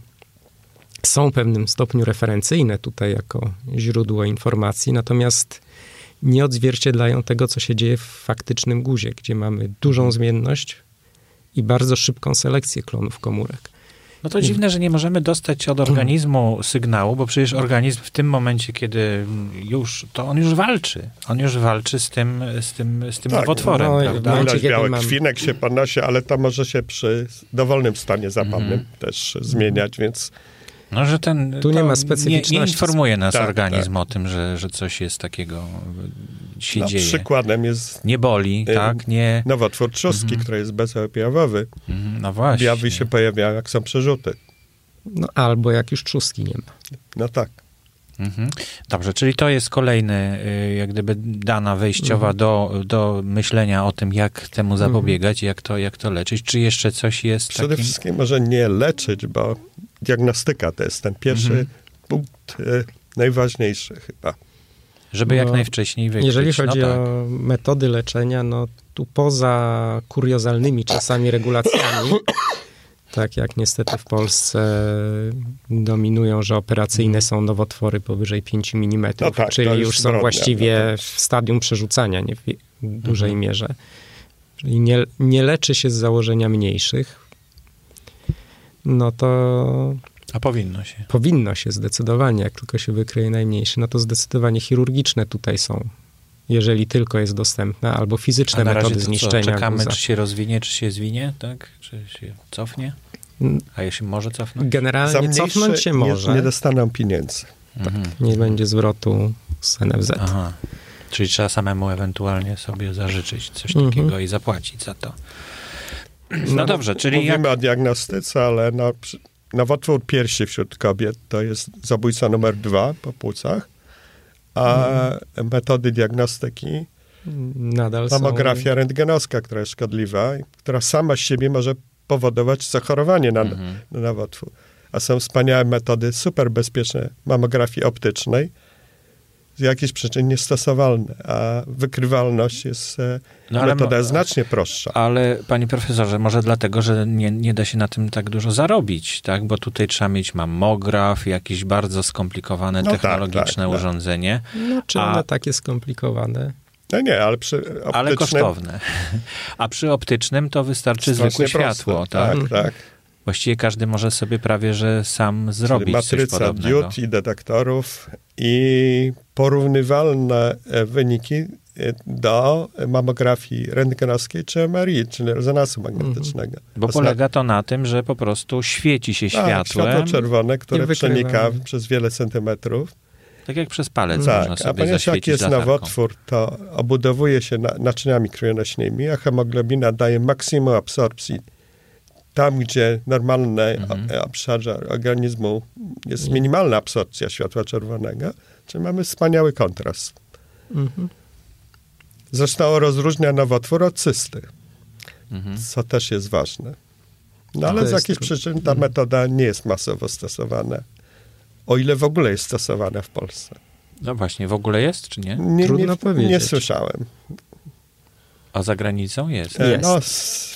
są w pewnym stopniu referencyjne tutaj jako źródło informacji, natomiast nie odzwierciedlają tego, co się dzieje w faktycznym guzie, gdzie mamy dużą zmienność i bardzo szybką selekcję klonów komórek. No to dziwne, że nie możemy dostać od organizmu sygnału, bo przecież organizm w tym momencie, kiedy już, to on już walczy. On już walczy z tym, z tym, z tym tak, nowotworem, no, prawda? Ilość mam... krwinek się podnosi, ale to może się przy dowolnym stanie zapalnym mm. też zmieniać, więc no, że ten. Tu nie ma specyficzności. Nie, nie informuje nas tak, organizm tak. o tym, że, że coś jest takiego się no, dzieje. Przykładem jest. Nie boli, y, tak? Nie. Nowotwór trzustki, mm -hmm. który jest bezobjawowy. Mm -hmm, no właśnie. Objawy się pojawiają, jak są przerzuty. No albo jak już trzustki nie ma. No tak. Mhm. Dobrze, czyli to jest kolejny, y, jak gdyby dana wejściowa mhm. do, do myślenia o tym, jak temu mhm. zapobiegać, mhm. jak, to, jak to leczyć. Czy jeszcze coś jest Przede takim... wszystkim może nie leczyć, bo diagnostyka to jest ten pierwszy mhm. punkt y, najważniejszy chyba. Żeby jak najwcześniej wykryć. Jeżeli chodzi no tak. o metody leczenia, no tu poza kuriozalnymi czasami regulacjami, tak jak niestety w Polsce dominują, że operacyjne są nowotwory powyżej 5 mm, no tak, czyli już są właściwie no tak. w stadium przerzucania nie w dużej mhm. mierze. Czyli nie, nie leczy się z założenia mniejszych, no to a powinno się. Powinno się zdecydowanie, jak tylko się wykryje najmniejszy, no to zdecydowanie chirurgiczne tutaj są, jeżeli tylko jest dostępne, albo fizyczne metody zniszczenia. Co, czekamy, guza. czy się rozwinie, czy się zwinie, tak? Czy się cofnie? A jeśli może cofnąć? Generalnie cofnąć się może. Nie, nie dostaną pieniędzy. Tak, mhm. nie będzie zwrotu z NFZ. Aha. Czyli trzeba samemu ewentualnie sobie zażyczyć coś mhm. takiego i zapłacić za to. No, no dobrze, czyli Mówimy jak... o diagnostyce, ale no, nowotwór piersi wśród kobiet to jest zabójca numer dwa po płucach, a mhm. metody diagnostyki Nadal mamografia są... rentgenowska, która jest szkodliwa, która sama z siebie może powodować zachorowanie na, mhm. na nowotwór. A są wspaniałe metody super bezpieczne mamografii optycznej, z jakichś przyczyn niestosowalne, a wykrywalność jest e, no, metoda ale, znacznie prostsza. Ale panie profesorze, może dlatego, że nie, nie da się na tym tak dużo zarobić, tak? Bo tutaj trzeba mieć mammograf, jakieś bardzo skomplikowane no tak, technologiczne tak, tak, urządzenie. No czy one a... takie skomplikowane? No nie, ale przy optycznym... Ale kosztowne. A przy optycznym to wystarczy zwykłe światło, tak? Tak, tak. Właściwie każdy może sobie prawie, że sam zrobić Czyli matryca coś podobnego. diod i detektorów i porównywalne e, wyniki e, do mamografii rentgenowskiej czy MRI, czyli rezonansu magnetycznego. Mhm. Bo polega to na tym, że po prostu świeci się tak, światłem. światło czerwone, które przenika przez wiele centymetrów. Tak jak przez palec tak, można sobie a ponieważ jak jest nowotwór, to obudowuje się naczyniami krwionośnymi, a hemoglobina daje maksimum absorpcji tam, gdzie normalne mhm. obszarze organizmu jest minimalna absorpcja światła czerwonego, czyli mamy wspaniały kontrast. Mhm. Zresztą rozróżnia nowotwór od cysty, mhm. co też jest ważne. No ale z jakichś przyczyn ta mhm. metoda nie jest masowo stosowana. O ile w ogóle jest stosowana w Polsce. No właśnie, w ogóle jest, czy nie? Nie, Trudno nie, powiedzieć. nie słyszałem. A za granicą jest? E, jest. No,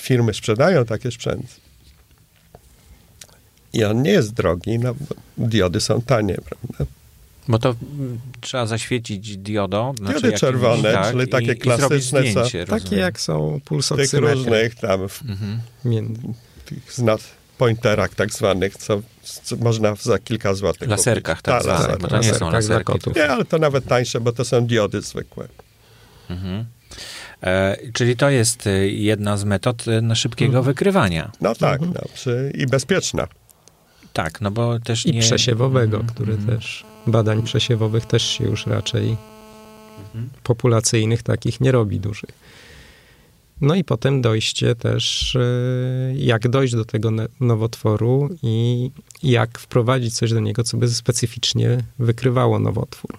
firmy sprzedają takie sprzęty. I on nie jest drogi, no, diody są tanie, prawda? Bo to mm, trzeba zaświecić diodą. Znaczy Diody czerwone, tak, czyli takie i, klasyczne. I takie jak są pulsoksymetry. Tych różnych tam mhm. tych pointerach tak zwanych, co, co można za kilka złotych Laserkach kupić. tak Ta, zwanych, to nie są laserki. Nie, ale to nawet tańsze, bo to są diody zwykłe. Mhm. E, czyli to jest e, jedna z metod e, na szybkiego mhm. wykrywania. No tak, mhm. no, przy, i bezpieczna. Tak, no bo też I nie... przesiewowego, mhm. który mhm. też, badań przesiewowych też się już raczej mhm. populacyjnych takich nie robi dużych. No i potem dojście też, jak dojść do tego nowotworu i jak wprowadzić coś do niego, co by specyficznie wykrywało nowotwór.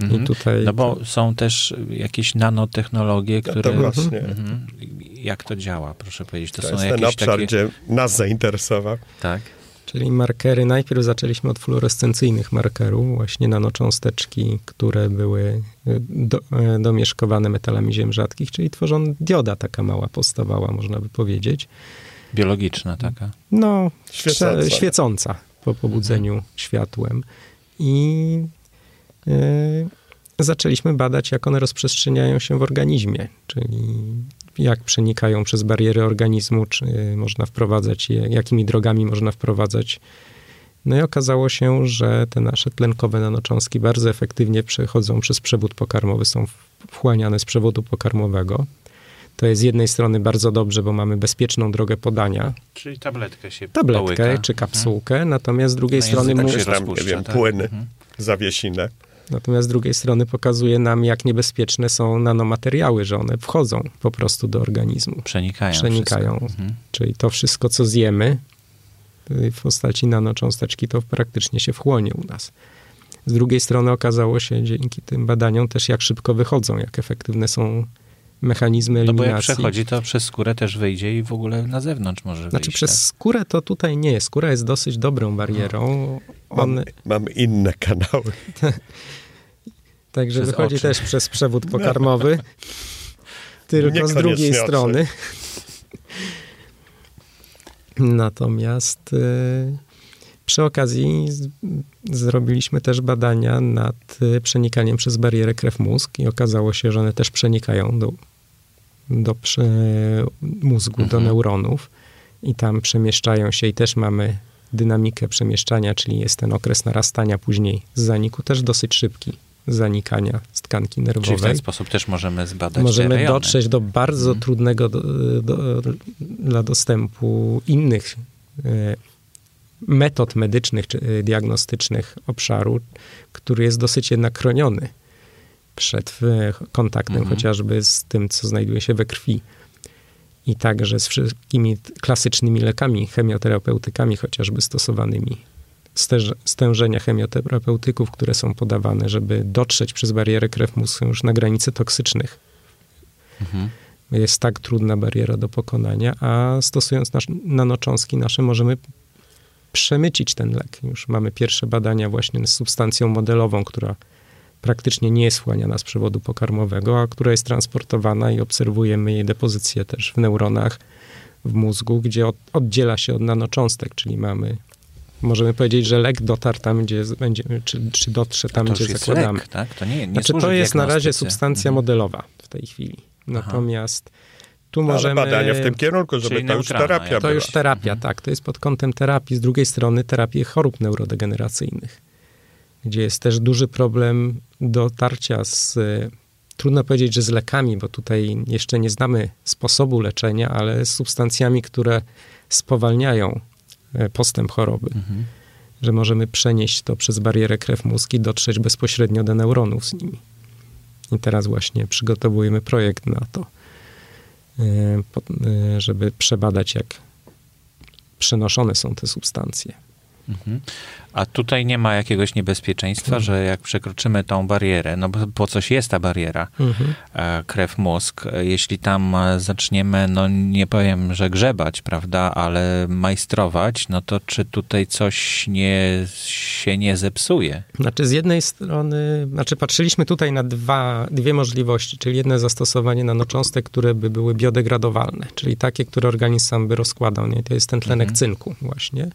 Mhm. I tutaj... No bo są też jakieś nanotechnologie, które... to właśnie. Mhm. Jak to działa, proszę powiedzieć? To, to są jest jakieś ten obszar, takie... gdzie nas zainteresował. Tak. Czyli markery, najpierw zaczęliśmy od fluorescencyjnych markerów, właśnie nanocząsteczki, które były do, domieszkowane metalami ziem rzadkich, czyli tworzą dioda taka mała powstawała, można by powiedzieć. Biologiczna taka? No, świecąca, świecąca po pobudzeniu mhm. światłem. I E, zaczęliśmy badać, jak one rozprzestrzeniają się w organizmie, czyli jak przenikają przez bariery organizmu, czy można wprowadzać je, jakimi drogami można wprowadzać. No i okazało się, że te nasze tlenkowe nanocząstki bardzo efektywnie przechodzą przez przewód pokarmowy, są wchłaniane z przewodu pokarmowego. To jest z jednej strony bardzo dobrze, bo mamy bezpieczną drogę podania. Czyli tabletkę się Tabletkę połyka. czy kapsułkę, mhm. natomiast z drugiej no strony... Tak się tam, nie wiem, tak? płyny, mhm. zawiesinę. Natomiast z drugiej strony pokazuje nam, jak niebezpieczne są nanomateriały, że one wchodzą po prostu do organizmu. Przenikają. Przenikają. Mhm. Czyli to wszystko, co zjemy y, w postaci nanocząsteczki, to praktycznie się wchłonie u nas. Z drugiej strony okazało się dzięki tym badaniom też, jak szybko wychodzą, jak efektywne są mechanizmy eliminacji. No bo jak przechodzi, to przez skórę też wyjdzie i w ogóle na zewnątrz może Znaczy wyjść, przez tak? skórę to tutaj nie. Skóra jest dosyć dobrą barierą. No. Mam, mam inne kanały. Także przez wychodzi oczy. też przez przewód pokarmowy. Tylko z drugiej oczy. strony. Natomiast y, przy okazji z, zrobiliśmy też badania nad y, przenikaniem przez barierę krew-mózg i okazało się, że one też przenikają do, do mózgu, mhm. do neuronów i tam przemieszczają się i też mamy dynamikę przemieszczania, czyli jest ten okres narastania później z zaniku też dosyć szybki zanikania z tkanki nerwowej. Czyli w ten sposób też możemy zbadać Możemy dotrzeć do bardzo mhm. trudnego do, do, dla dostępu innych e, metod medycznych czy e, diagnostycznych obszaru, który jest dosyć jednak chroniony przed e, kontaktem mhm. chociażby z tym, co znajduje się we krwi. I także z wszystkimi klasycznymi lekami, chemioterapeutykami chociażby stosowanymi. Stężenia chemioterapeutyków, które są podawane, żeby dotrzeć przez barierę krew-mózg już na granicy toksycznych. Mhm. Jest tak trudna bariera do pokonania, a stosując nasz, nanocząstki nasze możemy przemycić ten lek. Już mamy pierwsze badania właśnie z substancją modelową, która praktycznie nie jest wchłaniana z przewodu pokarmowego, a która jest transportowana i obserwujemy jej depozycję też w neuronach, w mózgu, gdzie od, oddziela się od nanocząstek, czyli mamy możemy powiedzieć, że lek dotarł tam, gdzie będzie, czy, czy dotrze tam, gdzie zakładamy. Lek, tak? To nie, nie znaczy, to jest na razie substancja mhm. modelowa w tej chwili. Natomiast Aha. Tu możemy... Ale badania w tym kierunku, żeby to już terapia To była. już terapia, mhm. tak. To jest pod kątem terapii. Z drugiej strony terapii chorób neurodegeneracyjnych, gdzie jest też duży problem dotarcia z... Trudno powiedzieć, że z lekami, bo tutaj jeszcze nie znamy sposobu leczenia, ale z substancjami, które spowalniają e, postęp choroby. Mhm. Że możemy przenieść to przez barierę krew-mózg i dotrzeć bezpośrednio do neuronów z nimi. I teraz właśnie przygotowujemy projekt na to. Y, y, żeby przebadać, jak przenoszone są te substancje. Mhm. A tutaj nie ma jakiegoś niebezpieczeństwa, mhm. że jak przekroczymy tą barierę, no bo po coś jest ta bariera, mhm. E, krew-mózg, jeśli tam e, zaczniemy, no nie powiem, że grzebać, prawda, ale majstrować, no to czy tutaj coś nie, się nie zepsuje? Znaczy z jednej strony, znaczy patrzyliśmy tutaj na dwa, dwie możliwości, czyli jedno zastosowanie nanocząstek, które by były biodegradowalne, czyli takie, które organizm sam by rozkładał, nie? to jest ten tlenek mhm. cynku właśnie.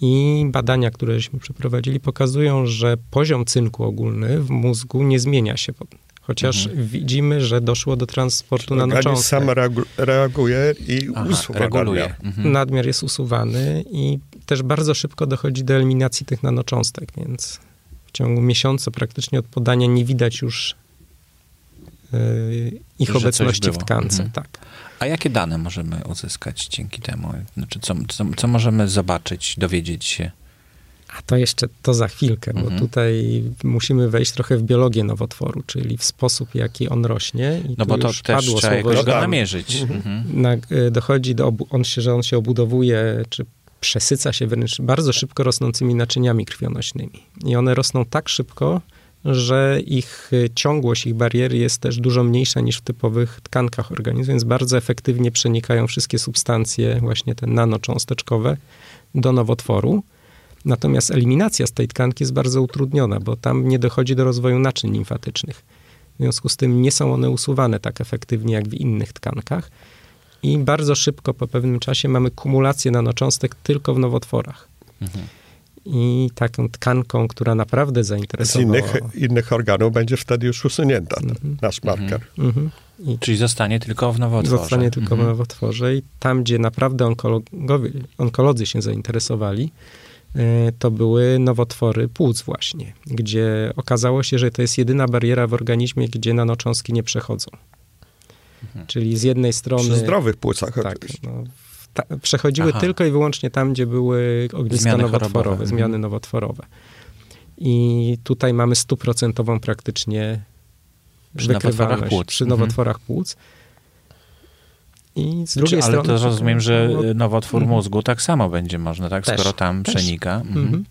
I badania, któreśmy przeprowadzili, pokazują, że poziom cynku ogólny w mózgu nie zmienia się. Chociaż mhm. widzimy, że doszło do transportu Organizm nanocząstek. sam reaguje i Aha, usuwa reguluje. nadmiar. Mhm. Nadmiar jest usuwany i też bardzo szybko dochodzi do eliminacji tych nanocząstek, więc w ciągu miesiąca praktycznie od podania nie widać już ich że obecności w tkance. Mhm. Tak. A jakie dane możemy uzyskać dzięki temu? Znaczy, co, co, co możemy zobaczyć, dowiedzieć się? A to jeszcze to za chwilkę, bo mhm. tutaj musimy wejść trochę w biologię nowotworu, czyli w sposób, jaki on rośnie. I no bo to też trzeba słowo, go namierzyć. Mhm. Na, e, dochodzi do, on się, że on się obudowuje, czy przesyca się wręcz bardzo szybko rosnącymi naczyniami krwionośnymi. I one rosną tak szybko, że ich e, ciągłość, ich bariery jest też dużo mniejsza niż w typowych tkankach organizmu, więc bardzo efektywnie przenikają wszystkie substancje, właśnie te nanocząsteczkowe, do nowotworu. Natomiast eliminacja z tej tkanki jest bardzo utrudniona, bo tam nie dochodzi do rozwoju naczyń limfatycznych. W związku z tym nie są one usuwane tak efektywnie jak w innych tkankach. I bardzo szybko po pewnym czasie mamy kumulację nanocząstek tylko w nowotworach. Mhm. I taką tkanką, która naprawdę zainteresowała... Z innych, innych organów będzie wtedy już usunięta mhm. nasz marker. Mhm. mhm. I Czyli zostanie tylko w nowotworze. Zostanie tylko w mhm. nowotworze i tam, gdzie naprawdę onkologowie, onkolodzy się zainteresowali, E, to były nowotwory płuc właśnie, gdzie okazało się, że to jest jedyna bariera w organizmie, gdzie nanocząstki nie przechodzą. Mhm. Czyli z jednej strony... Przy zdrowych płucach tak, no, ta, przechodziły Aha. tylko i wyłącznie tam, gdzie były ogniska zmiany nowotworowe, chorobowe. zmiany mhm. nowotworowe. I tutaj mamy stuprocentową praktycznie przy nowotworach płuc. przy mhm. nowotworach płuc. I z drugiej ale strony... Ale to rozumiem, że nowotwór mm. mózgu tak samo będzie można, tak? Też, skoro tam też. przenika. Mhm. Mhm.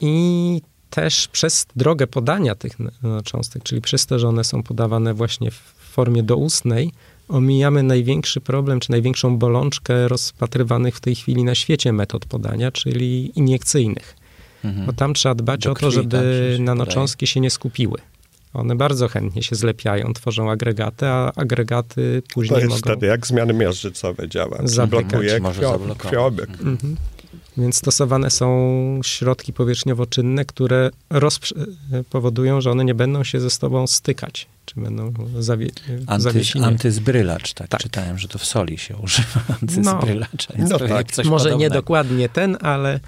I też przez drogę podania tych cząstek, czyli przez to, że one są podawane właśnie w formie doustnej, omijamy największy problem, czy największą bolączkę rozpatrywanych w tej chwili na świecie metod podania, czyli iniekcyjnych. Mhm. Bo tam trzeba dbać Do o to, żeby nanocząstki się nie skupiły. One bardzo chętnie się zlepiają, tworzą agregaty, a agregaty później To jest mogą... wtedy jak zmiany miażdżycowe działa. Zablokuje krwiobieg. Mhm. Więc stosowane są środki powierzchniowo-czynne, które powodują, że one nie będą się ze sobą stykać, czy będą zawie Anty, Antyzbrylacz, tak, tak, czytałem, że to w soli się używa antyzbrylacza. No, no tak. Może podobnego. nie dokładnie ten, ale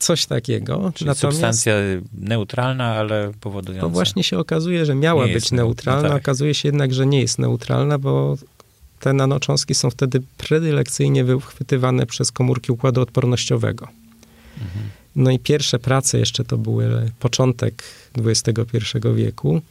Coś takiego. Czyli Natomiast, substancja neutralna, ale powodująca... To właśnie się okazuje, że miała być neutralna. No tak. Okazuje się jednak, że nie jest neutralna, bo te nanocząstki są wtedy predylekcyjnie wychwytywane przez komórki układu odpornościowego. Mhm. No i pierwsze prace jeszcze to były początek XXI wieku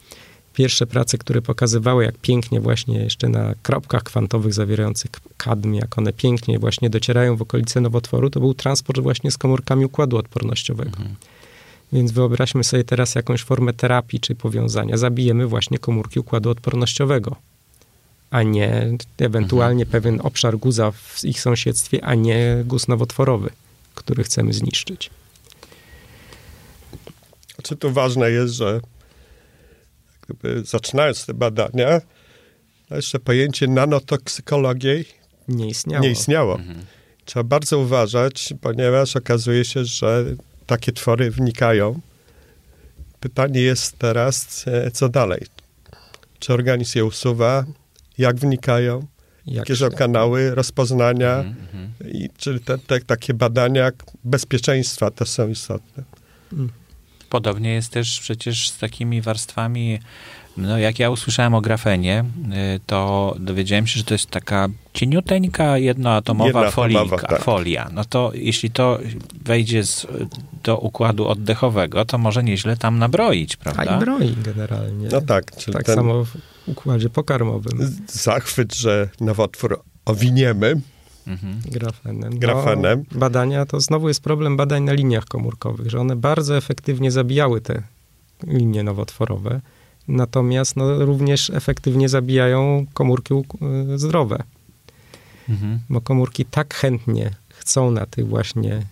pierwsze prace, które pokazywały, jak pięknie właśnie jeszcze na kropkach kwantowych zawierających kadm, jak one pięknie właśnie docierają w okolice nowotworu, to był transport właśnie z komórkami układu odpornościowego. Mhm. Więc wyobraźmy sobie teraz jakąś formę terapii czy powiązania. Zabijemy właśnie komórki układu odpornościowego, a nie ewentualnie mhm. pewien obszar guza w ich sąsiedztwie, a nie guz nowotworowy, który chcemy zniszczyć. Czy to ważne jest, że zaczynając te badania, jeszcze pojęcie nanotoksykologii nie istniało. Nie istniało. Mhm. Trzeba bardzo uważać, ponieważ okazuje się, że takie twory wnikają. Pytanie jest teraz, e, co dalej? Czy organizm je usuwa? Jak wnikają? Jak Jakie są kanały rozpoznania? Mhm, mhm. I czy te, te, takie badania bezpieczeństwa też są istotne? Mhm. Podobnie jest też przecież z takimi warstwami, no jak ja usłyszałem o grafenie, y, to dowiedziałem się, że to jest taka cieniuteńka, jednoatomowa folika, tak. folia. No to jeśli to wejdzie z, do układu oddechowego, to może nieźle tam nabroić, prawda? A i broi generalnie. No tak. tak samo w układzie pokarmowym. Zachwyt, że nowotwór owiniemy, Mhm. Grafenem. Grafenem. No, badania, to znowu jest problem badań na liniach komórkowych, że one bardzo efektywnie zabijały te linie nowotworowe, natomiast no, również efektywnie zabijają komórki zdrowe. Mhm. Bo komórki tak chętnie chcą na tych właśnie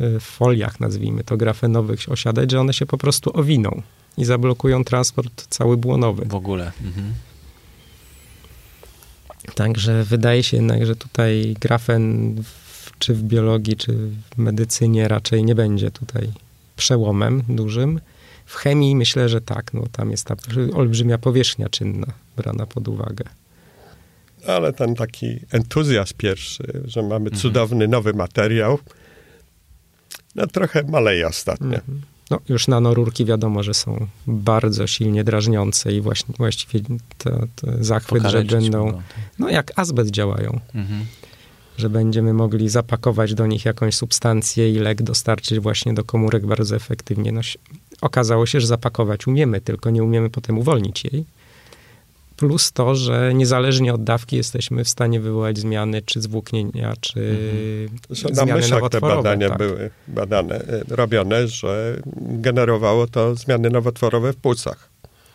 y, foliach, nazwijmy to, grafenowych osiadać, że one się po prostu owiną i zablokują transport cały błonowy. W ogóle. Mhm. Także wydaje się jednak, że tutaj grafen w, czy w biologii, czy w medycynie raczej nie będzie tutaj przełomem dużym. W chemii myślę, że tak, no tam jest ta olbrzymia powierzchnia czynna brana pod uwagę. Ale ten taki entuzjazm pierwszy, że mamy mhm. cudowny nowy materiał, no trochę maleje ostatnio. Mhm. No, już nanorurki wiadomo, że są bardzo silnie drażniące i właśnie, właściwie te, te zachwyt, że będą, tak. no jak azbest działają. Mhm. Że będziemy mogli zapakować do nich jakąś substancję i lek dostarczyć właśnie do komórek bardzo efektywnie. No, okazało się, że zapakować umiemy, tylko nie umiemy potem uwolnić jej plus to, że niezależnie od dawki jesteśmy w stanie wywołać zmiany czy zwłóknienia, czy mhm. zmiany Na myszach te badania tak. były badane, e, robione, że generowało to zmiany nowotworowe w płucach.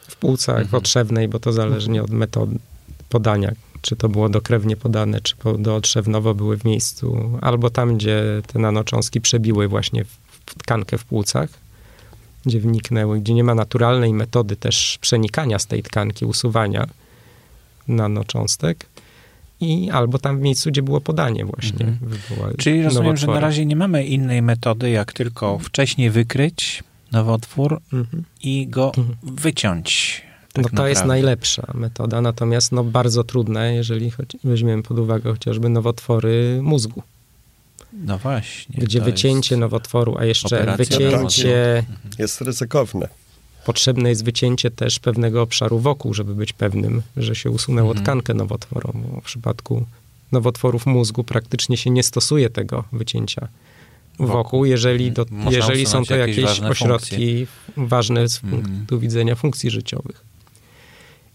W płucach, mhm. potrzebnej, bo to zależnie od metody podania, czy to było dokrewnie podane, czy dootrzewnowo były w miejscu, albo tam, gdzie te nanocząstki przebiły właśnie w tkankę w płucach, gdzie wniknęły, gdzie nie ma naturalnej metody też przenikania z tej tkanki, usuwania nanocząstek. I albo tam w miejscu, gdzie było podanie właśnie. Mhm. Czyli rozumiem, że na razie nie mamy innej metody, jak tylko wcześniej wykryć nowotwór mhm. i go mhm. wyciąć. Tak no to naprawdę. jest najlepsza metoda, natomiast no bardzo trudne, jeżeli weźmiemy pod uwagę chociażby nowotwory mózgu. No właśnie. Gdzie wycięcie nowotworu, a jeszcze wycięcie... Jest ryzykowne. Potrzebne jest wycięcie też pewnego obszaru wokół, żeby być pewnym, że się usunęło mhm. tkankę nowotworową. W przypadku nowotworów mózgu praktycznie się nie stosuje tego wycięcia wokół, jeżeli, do, jeżeli są to jakieś, jakieś ośrodki funkcje. ważne z mhm. punktu widzenia funkcji życiowych.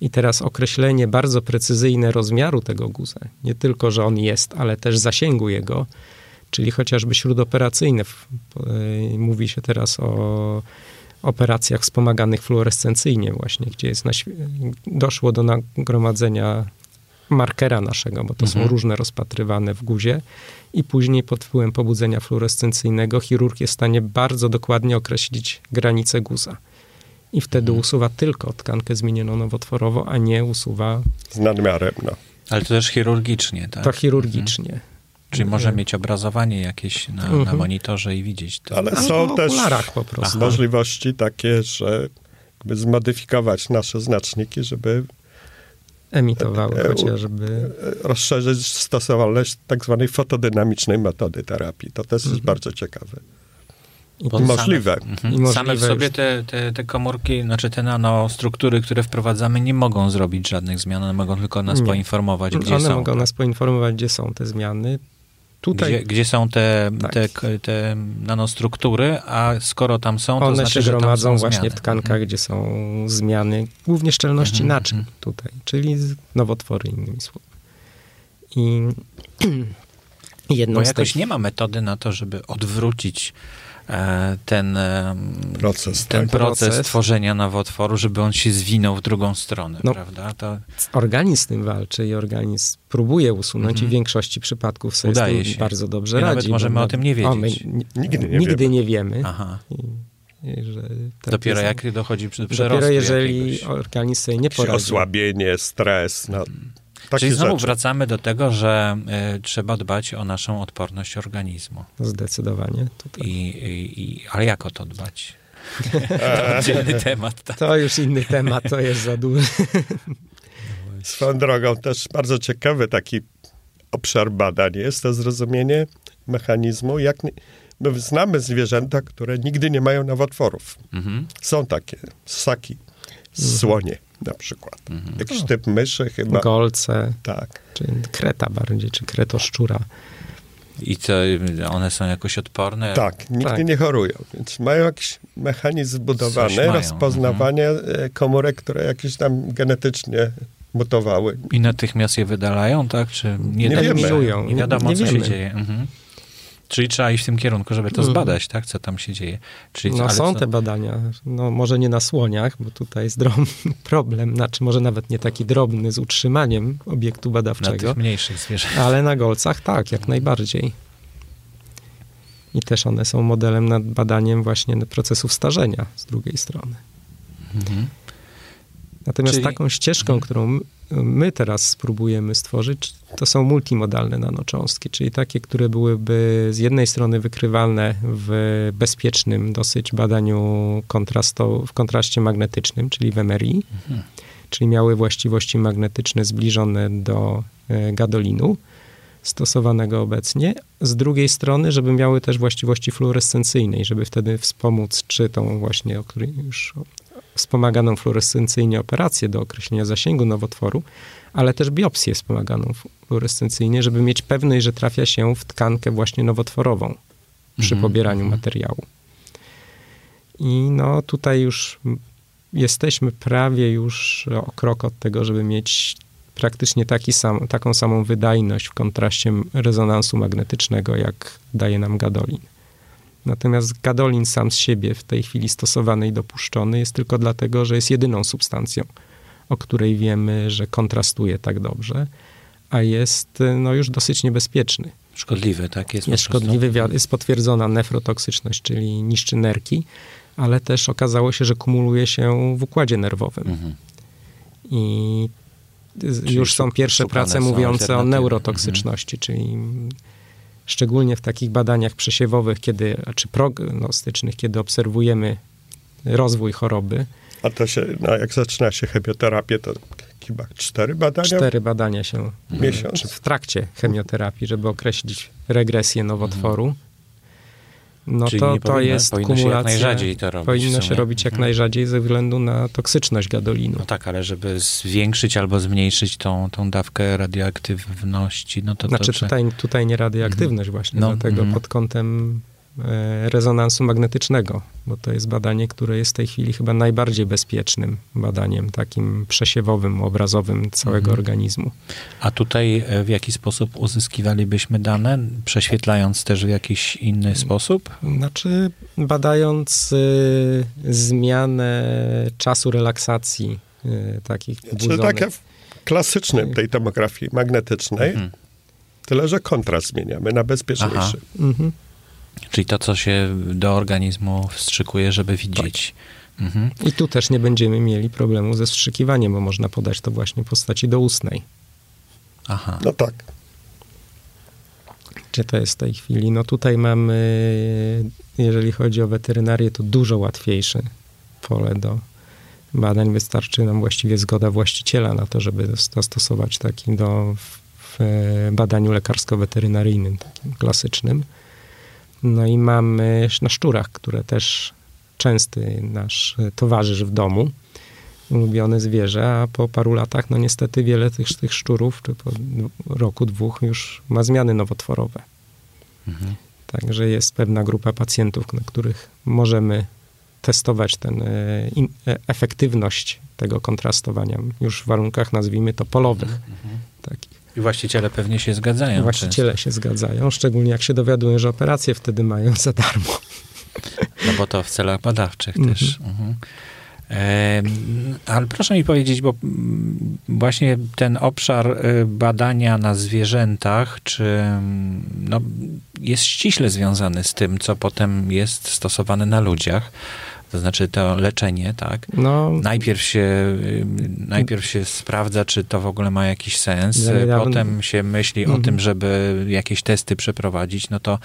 I teraz określenie bardzo precyzyjne rozmiaru tego guza, nie tylko, że on jest, ale też zasięgu jego, czyli chociażby śródoperacyjne. E, mówi się teraz o operacjach wspomaganych fluorescencyjnie właśnie, gdzie jest na, doszło do nagromadzenia markera naszego, bo to mhm. są różne rozpatrywane w guzie i później pod wpływem pobudzenia fluorescencyjnego chirurg jest w stanie bardzo dokładnie określić granicę guza. I wtedy mhm. usuwa tylko tkankę zmienioną nowotworowo, a nie usuwa... Z nadmiarem, no. Ale to też chirurgicznie, tak? To chirurgicznie. Mhm. Czyli może mieć obrazowanie jakieś na, mhm. na monitorze i widzieć to. Ale są też możliwości takie, że zmodyfikować nasze znaczniki, żeby emitowały e, chociażby. E, rozszerzyć stosowalność tak zwanej fotodynamicznej metody terapii. To też mhm. jest bardzo ciekawe. I możliwe. Same, mhm. Możliwe same w sobie te, te, te komórki, znaczy te nanostruktury, które wprowadzamy, nie mogą zrobić żadnych zmian, one mogą tylko nas nie. poinformować, gdzie one są. One mogą nas poinformować, gdzie są te zmiany. Tutaj, gdzie, gdzie są te, tak. te, te nanostruktury, a skoro tam są, to One znaczy, się gromadzą właśnie zmiany. w tkankach, mhm. gdzie są zmiany, głównie szczelności mhm, naczyń mhm. tutaj, czyli nowotwory innymi słowy. I jedną Bo jakoś nie ma metody na to, żeby odwrócić ten proces, ten tak? proces, proces tworzenia nowotworu, żeby on się zwinął w drugą stronę, no, prawda? To... Organizm z tym walczy i organizm próbuje usunąć mm -hmm. i w większości przypadków sobie Udaje się. bardzo dobrze I radzi. Nawet możemy o tym nie wiedzieć. O, my, nigdy nie nigdy wiemy. Nie wiemy. Aha. I, tak dopiero jest, jak dochodzi przy Dopiero jeżeli jakiegoś. organizm sobie nie poradzi. Osłabienie, stres, no, takie Czyli znowu rzeczy. wracamy do tego, że y, trzeba dbać o naszą odporność organizmu. Zdecydowanie. I, i, i, ale jak o to dbać? to oddzielny temat. Tak. To już inny temat, to jest za duży. Swoją drogą też bardzo ciekawy taki obszar badań jest to zrozumienie mechanizmu, jak my znamy zwierzęta, które nigdy nie mają nowotworów. Mhm. Są takie, ssaki, słonie na przykład. Mhm. Jakiś typ myszy chyba. Golce. Tak. Czy kreta bardziej, czy kretoszczura. I co, one są jakoś odporne? Tak, nigdy tak. nie chorują, więc mają jakiś mechanizm zbudowany, rozpoznawanie mhm. komórek, które jakieś tam genetycznie mutowały. I natychmiast je wydalają, tak? Czy nie, nie wiemy. Nie wiadomo, nie co wiemy. się dzieje. Mhm. Czyli trzeba iść w tym kierunku, żeby to mhm. zbadać, tak, co tam się dzieje. Czyli, no są co? te badania, no może nie na słoniach, bo tutaj jest drobny problem, znaczy może nawet nie taki drobny z utrzymaniem obiektu badawczego. Na tych mniejszych zwierzętach. Ale na golcach tak, jak najbardziej. I też one są modelem nad badaniem właśnie procesów starzenia z drugiej strony. Mhm. Natomiast Czyli... taką ścieżką, którą my teraz spróbujemy stworzyć, to są multimodalne nanocząstki, czyli takie, które byłyby z jednej strony wykrywalne w bezpiecznym dosyć badaniu w kontraście magnetycznym, czyli w MRI, mhm. czyli miały właściwości magnetyczne zbliżone do e, gadolinu stosowanego obecnie. Z drugiej strony, żeby miały też właściwości fluorescencyjnej, żeby wtedy wspomóc, czy tą właśnie, o której już wspomaganą fluorescencyjnie operację do określenia zasięgu nowotworu, ale też biopsję wspomaganą fluorescencyjnie, żeby mieć pewność, że trafia się w tkankę właśnie nowotworową przy mm -hmm. pobieraniu mhm. materiału. I no tutaj już jesteśmy prawie już o krok od tego, żeby mieć praktycznie taki sam, taką samą wydajność w kontraście rezonansu magnetycznego, jak daje nam gadolin. Natomiast gadolin sam z siebie w tej chwili stosowany i dopuszczony jest tylko dlatego, że jest jedyną substancją, o której wiemy, że kontrastuje tak dobrze, a jest no, już dosyć niebezpieczny. Szkodliwy, tak? Jest, jest szkodliwy, jest potwierdzona nefrotoksyczność, czyli niszczy nerki, ale też okazało się, że kumuluje się w układzie nerwowym. Mhm. I Czyli już są pierwsze prace mówiące o neurotoksyczności, mhm. czyli szczególnie w takich badaniach przesiewowych, kiedy, czy prognostycznych, kiedy obserwujemy rozwój choroby. A to się, no jak zaczyna się chemioterapię, to chyba cztery badania? Cztery badania się miesiąc? w trakcie chemioterapii, żeby określić regresję nowotworu. Mhm no Czyli to, to jest powinno kumulacja. Się jak najrzadziej to robić. Powinno się robić jak mhm. najrzadziej ze względu na toksyczność gadolinu. No tak, ale żeby zwiększyć albo zmniejszyć tą, tą dawkę radioaktywności, no to Znaczy to, tutaj, tutaj nie radioaktywność mhm. właśnie, no, dlatego mm. pod kątem rezonansu magnetycznego, bo to jest badanie, które jest w tej chwili chyba najbardziej bezpiecznym badaniem, takim przesiewowym, obrazowym całego mhm. organizmu. A tutaj e, w jaki sposób uzyskiwalibyśmy dane? Prześwietlając też w jakiś inny sposób? Znaczy, badając y, zmianę czasu relaksacji y, takich Czyli takie w klasycznym tej tomografii magnetycznej, mhm. tyle że kontrast zmieniamy na bezpieczniejszy. Mhm. Czyli to, co się do organizmu wstrzykuje, żeby widzieć. Tak. Mhm. I tu też nie będziemy mieli problemu ze wstrzykiwaniem, bo można podać to właśnie w postaci doustnej. Aha. No tak. Czy to jest w tej chwili? No tutaj mamy, jeżeli chodzi o weterynarię, to dużo łatwiejsze pole do badań. Wystarczy nam właściwie zgoda właściciela na to, żeby zastosować taki do, w badaniu lekarsko-weterynaryjnym, takim klasycznym. No i mamy na szczurach, które też częsty nasz towarzysz w domu, ulubione zwierzę, a po paru latach, no niestety wiele tych, tych szczurów, czy po roku, dwóch już ma zmiany nowotworowe. Mhm. Także jest pewna grupa pacjentów, na których możemy testować ten, e, e, efektywność tego kontrastowania już w warunkach, nazwijmy to, polowych. Mhm. Takich. I właściciele pewnie się zgadzają. Właściciele często. się zgadzają, szczególnie jak się dowiadują, że operacje wtedy mają za darmo. No bo to w celach badawczych mhm. też. Mhm. E, ale proszę mi powiedzieć, bo właśnie ten obszar y, badania na zwierzętach, czy mm, no, jest ściśle związany z tym, co potem jest stosowane na ludziach to znaczy to leczenie, tak? No, najpierw, się, najpierw się sprawdza, czy to w ogóle ma jakiś sens, potem się myśli o tym, mhm. żeby jakieś testy przeprowadzić, no to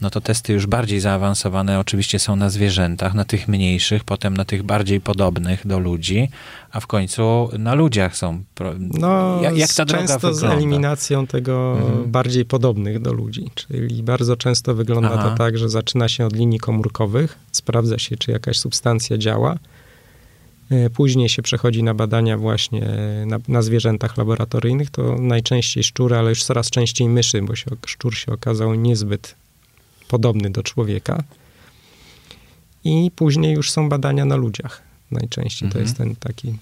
no to testy już bardziej zaawansowane oczywiście są na zwierzętach, na tych mniejszych, potem na tych bardziej podobnych do ludzi, a w końcu na ludziach są. No, jak, jak ta droga często wygląda? z eliminacją tego mhm. bardziej podobnych do ludzi, czyli bardzo często wygląda Aha. to tak, że zaczyna się od linii komórkowych, sprawdza się, czy jakaś substancja działa, e, Później się przechodzi na badania właśnie na, na, zwierzętach laboratoryjnych, to najczęściej szczury, ale już coraz częściej myszy, bo się, szczur się okazał niezbyt podobny do człowieka. I później już są badania na ludziach. Najczęściej mhm. to jest ten taki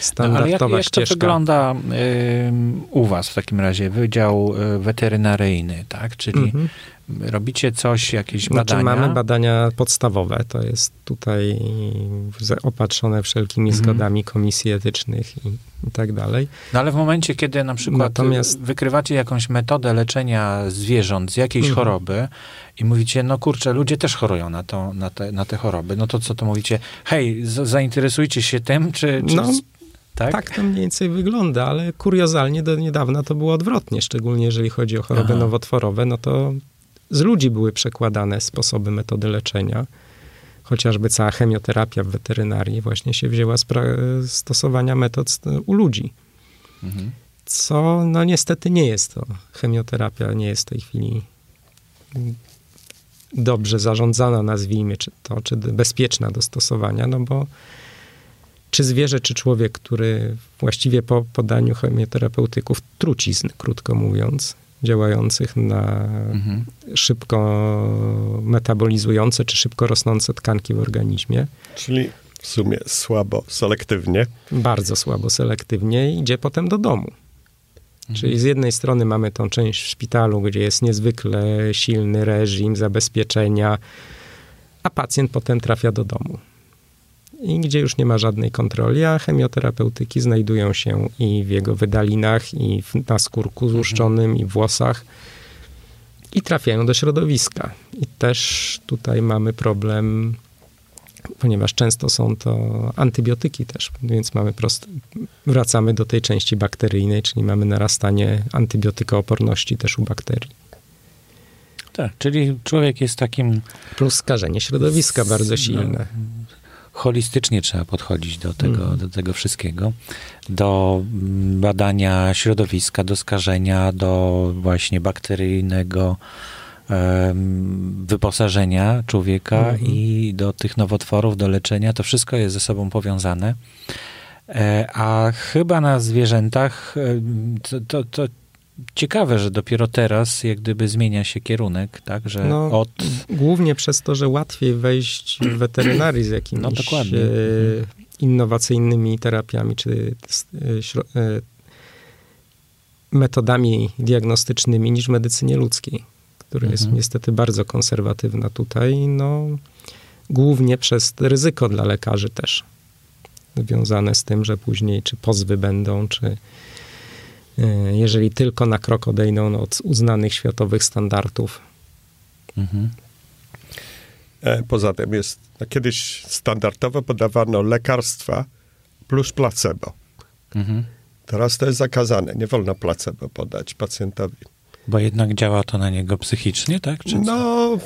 standardowa no, ale jak, jak to wygląda y, u was w takim razie? Wydział y, weterynaryjny, tak? Czyli mhm. Robicie coś, jakieś znaczy, badania? Mamy badania podstawowe. To jest tutaj opatrzone wszelkimi mhm. zgodami komisji etycznych i, i, tak dalej. No ale w momencie, kiedy na przykład Natomiast... wykrywacie jakąś metodę leczenia zwierząt z jakiejś mhm. choroby i mówicie, no kurczę, ludzie też chorują na, to, na, te, na te choroby, no to co to mówicie? Hej, zainteresujcie się tym, czy... czy... No, Tak? tak to mniej więcej wygląda, ale kuriozalnie do niedawna to było odwrotnie, szczególnie jeżeli chodzi o choroby Aha. nowotworowe, no to z ludzi były przekładane sposoby, metody leczenia. Chociażby cała chemioterapia w weterynarii właśnie się wzięła z stosowania metod u ludzi. Mhm. Co no niestety nie jest to. Chemioterapia nie jest w tej chwili dobrze zarządzana, nazwijmy czy to, czy bezpieczna do stosowania, no bo czy zwierzę, czy człowiek, który właściwie po podaniu chemioterapeutyków, trucizn, krótko mówiąc, działających na mhm. szybko metabolizujące czy szybko rosnące tkanki w organizmie. Czyli w sumie słabo selektywnie. Bardzo słabo selektywnie idzie potem do domu. Mhm. Czyli z jednej strony mamy tą część w szpitalu, gdzie jest niezwykle silny reżim zabezpieczenia, a pacjent potem trafia do domu i gdzie już nie ma żadnej kontroli, a chemioterapeutyki znajdują się i w jego wydalinach, i w, na skórku złuszczonym, i w włosach i trafiają do środowiska. I też tutaj mamy problem, ponieważ często są to antybiotyki też, więc mamy prost, wracamy do tej części bakteryjnej, czyli mamy narastanie antybiotykooporności też u bakterii. Tak, czyli człowiek jest takim. Plus skażenie środowiska bardzo silne. No, holistycznie trzeba podchodzić do tego, mm. do tego wszystkiego, do mm, badania środowiska, do skażenia, do właśnie bakteryjnego wyposażenia człowieka mm -hmm. i do tych nowotworów, do leczenia. To wszystko jest ze sobą powiązane. E, a chyba na zwierzętach to, to, to ciekawe, że dopiero teraz jak gdyby zmienia się kierunek, tak, że no, od... Głównie przez to, że łatwiej wejść w weterynarii z jakimiś no, dokładnie. E, innowacyjnymi terapiami, czy e, e, metodami diagnostycznymi niż w medycynie ludzkiej, która mhm. jest niestety bardzo konserwatywna tutaj, no głównie przez ryzyko dla lekarzy też, związane z tym, że później czy pozwy będą, czy jeżeli tylko na krok odejdą od uznanych światowych standardów. Mhm. E, poza tym jest, no, kiedyś standardowo podawano lekarstwa plus placebo. Mhm. Teraz to jest zakazane, nie wolno placebo podać pacjentowi. Bo jednak działa to na niego psychicznie, tak? Czy no,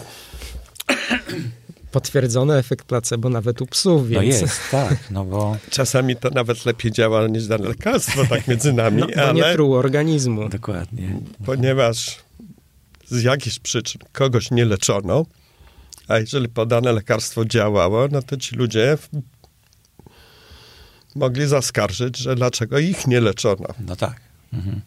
potwierdzony efekt placebo nawet u psów, no więc... No jest, tak, no bo... Czasami to nawet lepiej działa niż dane lekarstwo, tak między nami, no, ale... nie truł organizmu. Dokładnie. Ponieważ z jakichś przyczyn kogoś nie leczono, a jeżeli podane lekarstwo działało, no to ci ludzie mogli zaskarżyć, że dlaczego ich nie leczono. No tak. Mhm.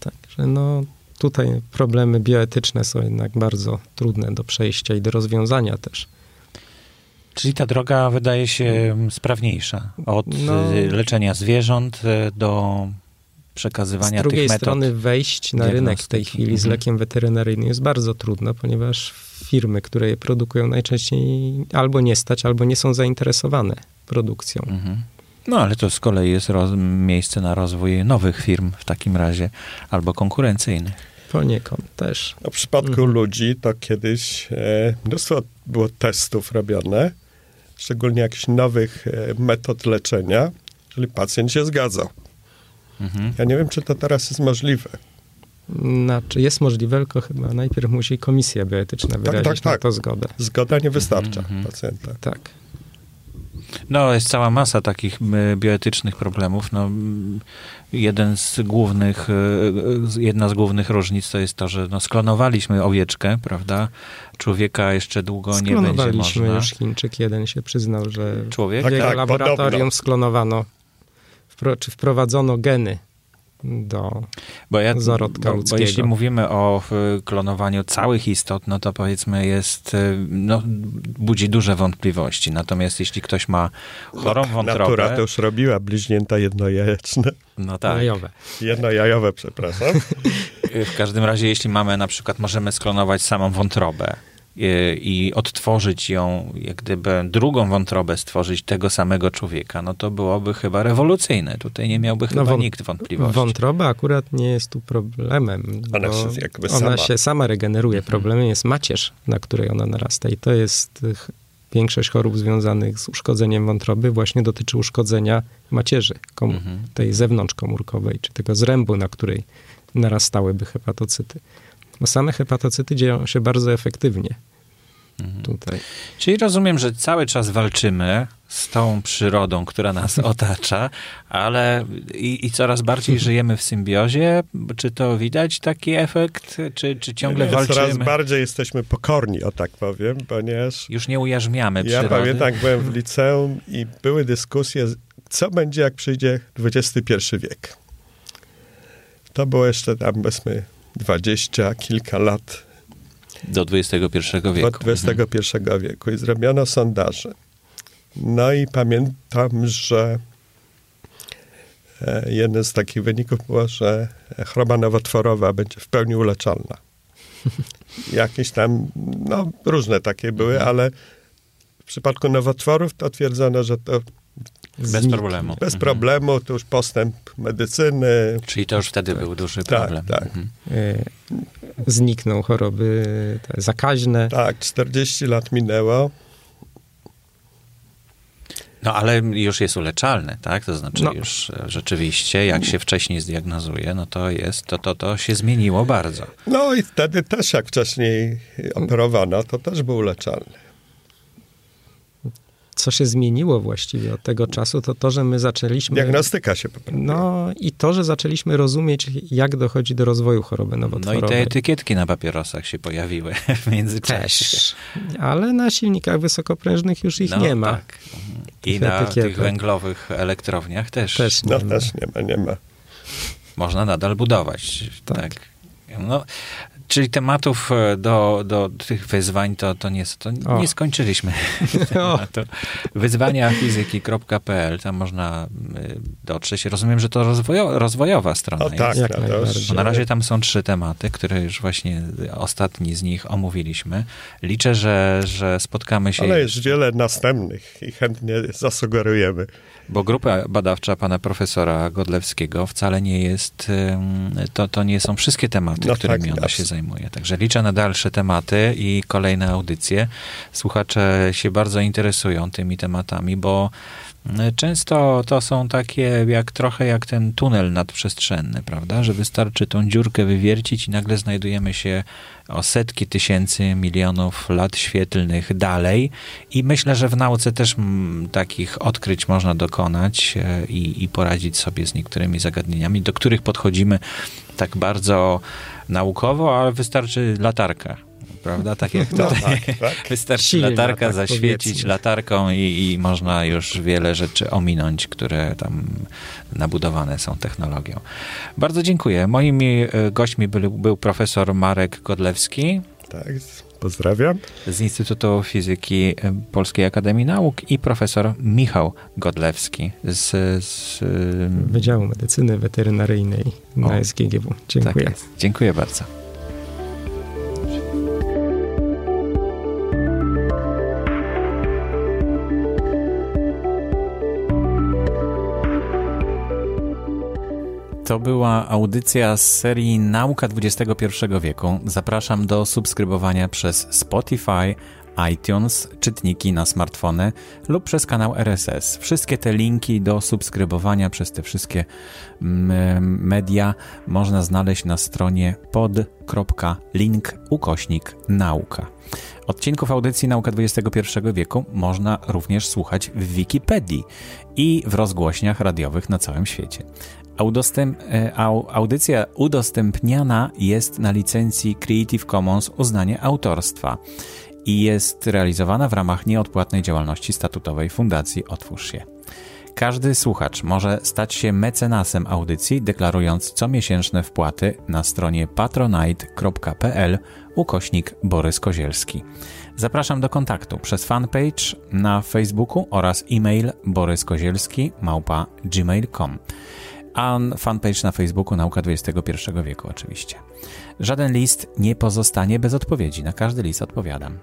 Także no tutaj problemy bioetyczne są jednak bardzo trudne do przejścia i do rozwiązania też. Czyli ta droga wydaje się sprawniejsza od no, leczenia zwierząt e, do przekazywania tych metod. Z drugiej strony wejść na rynek w tej chwili z mhm. lekiem weterynaryjnym jest bardzo trudno, ponieważ firmy, które je produkują najczęściej albo nie stać, albo nie są zainteresowane produkcją. Mhm. No ale to z kolei jest roz, miejsce na rozwój nowych firm w takim razie, albo konkurencyjnych. Poniekąd też. No, w przypadku mhm. ludzi to kiedyś e, mnóstwo było testów robione, szczególnie jakichś nowych e, metod leczenia, jeżeli pacjent się zgadzał. Mhm. Ja nie wiem, czy to teraz jest możliwe. Znaczy jest możliwe, tylko chyba najpierw musi komisja bioetyczna tak, wyrazić tak, tak, tak. na to zgodę. Zgoda nie wystarcza mhm, mhm. pacjenta. Tak. No, jest cała masa takich bioetycznych problemów. No, jeden z głównych, e, jedna z głównych różnic to jest to, że no, sklonowaliśmy owieczkę, prawda? Człowieka jeszcze długo nie będzie można. już, Chińczyk jeden się przyznał, że Człowiek? w jego tak, tak, laboratorium podobno. sklonowano, czy wprowadzono geny do bo ja, zarodka bo, ludzkiego. Bo jeśli mówimy o klonowaniu całych istot, no to powiedzmy jest, y, no, budzi duże wątpliwości. Natomiast jeśli ktoś ma chorą wątrobę... Natura to już robiła bliźnięta jednojajeczne. No tak. Jajowe. Jednojajowe, przepraszam. W każdym razie, jeśli mamy na przykład, możemy sklonować samą wątrobę, i odtworzyć ją, jak gdyby drugą wątrobę stworzyć tego samego człowieka, no to byłoby chyba rewolucyjne. Tutaj nie miałby chyba no, nikt wątpliwości. Wątroba akurat nie jest tu problemem. Ona, się, jakby ona sama. się sama regeneruje. Mhm. Problemem jest macierz, na której ona narasta i to jest większość chorób związanych z uszkodzeniem wątroby właśnie dotyczy uszkodzenia macierzy, mhm. tej zewnątrzkomórkowej, czy tego zrębu, na której narastałyby hepatocyty. Bo same hepatocyty dzieją się bardzo efektywnie. Mhm. Tutaj. Czyli rozumiem, że cały czas walczymy z tą przyrodą, która nas otacza, ale i, i, coraz bardziej żyjemy w symbiozie. Czy to widać taki efekt, czy, czy ciągle nie, walczymy? Coraz bardziej jesteśmy pokorni, o tak powiem, ponieważ... Już nie ujarzmiamy ja przyrody. Ja pamiętam, byłem w liceum i były dyskusje, co będzie, jak przyjdzie XXI wiek. To było jeszcze tam, powiedzmy, dwadzieścia kilka lat do XXI wieku. Do XXI mhm. wieku i zrobiono sondaże. No i pamiętam, że e, jeden z takich wyników było, że choroba nowotworowa będzie w pełni uleczalna. Jakieś tam, no różne takie były, mhm. ale w przypadku nowotworów to twierdzono, że to bez problemu. Bez mhm. problemu, to już postęp medycyny. Czyli to już wtedy tak. był duży tak, problem. Tak. Mhm. E, znikną choroby zakaźne. Tak, 40 lat minęło. No ale już jest uleczalny, tak? To znaczy no. już e, rzeczywiście, jak się wcześniej zdiagnozuje, no to jest, to, to, to się zmieniło bardzo. No i wtedy też jak wcześniej operowano, to też był uleczalny co się zmieniło właściwie od tego czasu, to to, że my zaczęliśmy... Diagnostyka się poprawiła. No i to, że zaczęliśmy rozumieć, jak dochodzi do rozwoju choroby nowotworowej. No i te etykietki na papierosach się pojawiły w międzyczasie. Też. Ale na silnikach wysokoprężnych już ich no, nie ma. Tak. I na etykietek. tych węglowych elektrowniach też. też nie no ma. też nie ma, nie ma. Można nadal budować. Tak. tak. No, Czyli tematów e, do, do tych wyzwań to, to, nie, to nie skończyliśmy. Wyzwania fizyki.pl, tam można e, dotrzeć. Rozumiem, że to rozwojo, rozwojowa strona o, tak, jest. Tak, Bo na razie tam są trzy tematy, które już właśnie ostatni z nich omówiliśmy. Liczę, że, że spotkamy się... Ale jest wiele następnych i chętnie zasugerujemy. Bo grupa badawcza pana profesora Godlewskiego wcale nie jest, to, to nie są wszystkie tematy, no którymi tak, ona się zajmuje. Także liczę na dalsze tematy i kolejne audycje. Słuchacze się bardzo interesują tymi tematami, bo Często to są takie jak trochę jak ten tunel nadprzestrzenny, prawda? Że wystarczy tą dziurkę wywiercić i nagle znajdujemy się o setki tysięcy, milionów lat świetlnych dalej. I myślę, że w nauce też takich odkryć można dokonać e, i, i poradzić sobie z niektórymi zagadnieniami, do których podchodzimy tak bardzo naukowo, ale wystarczy latarka prawda? Tak jak no, tak, tak. Wystarczy Silna, latarka tak, zaświecić powiedzmy. latarką i, i, można już wiele rzeczy ominąć, które tam nabudowane są technologią. Bardzo dziękuję. Moimi e, gośćmi był, był profesor Marek Godlewski. Tak, pozdrawiam. Z Instytutu Fizyki Polskiej Akademii Nauk i profesor Michał Godlewski z, z Wydziału Medycyny Weterynaryjnej na SGGW. Dziękuję. Tak Dziękuję bardzo. To była audycja z serii Nauka XXI wieku. Zapraszam do subskrybowania przez Spotify, iTunes, czytniki na smartfony lub przez kanał RSS. Wszystkie te linki do subskrybowania przez te wszystkie mm, media można znaleźć na stronie pod.link ukośnik nauka. Odcinków audycji Nauka XXI wieku można również słuchać w Wikipedii i w rozgłośniach radiowych na całym świecie. E, audycja udostępniana jest na licencji Creative Commons uznanie autorstwa i jest realizowana w ramach nieodpłatnej działalności statutowej Fundacji Otwórz się. Każdy słuchacz może stać się mecenasem audycji, deklarując comiesięczne wpłaty na stronie patronite.pl ukośnik Borys Kozielski. Zapraszam do kontaktu przez fanpage na Facebooku oraz e-mail boryskozielski małpa gmail.com a fanpage na Facebooku Nauka XXI wieku oczywiście. Żaden list nie pozostanie bez odpowiedzi, na każdy list odpowiadam.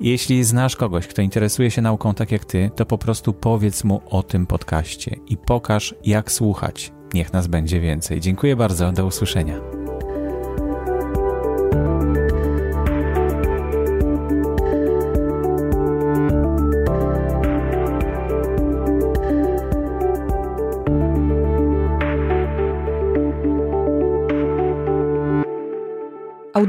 Jeśli znasz kogoś, kto interesuje się nauką tak jak ty, to po prostu powiedz mu o tym podcaście i pokaż, jak słuchać. Niech nas będzie więcej. Dziękuję bardzo, do usłyszenia.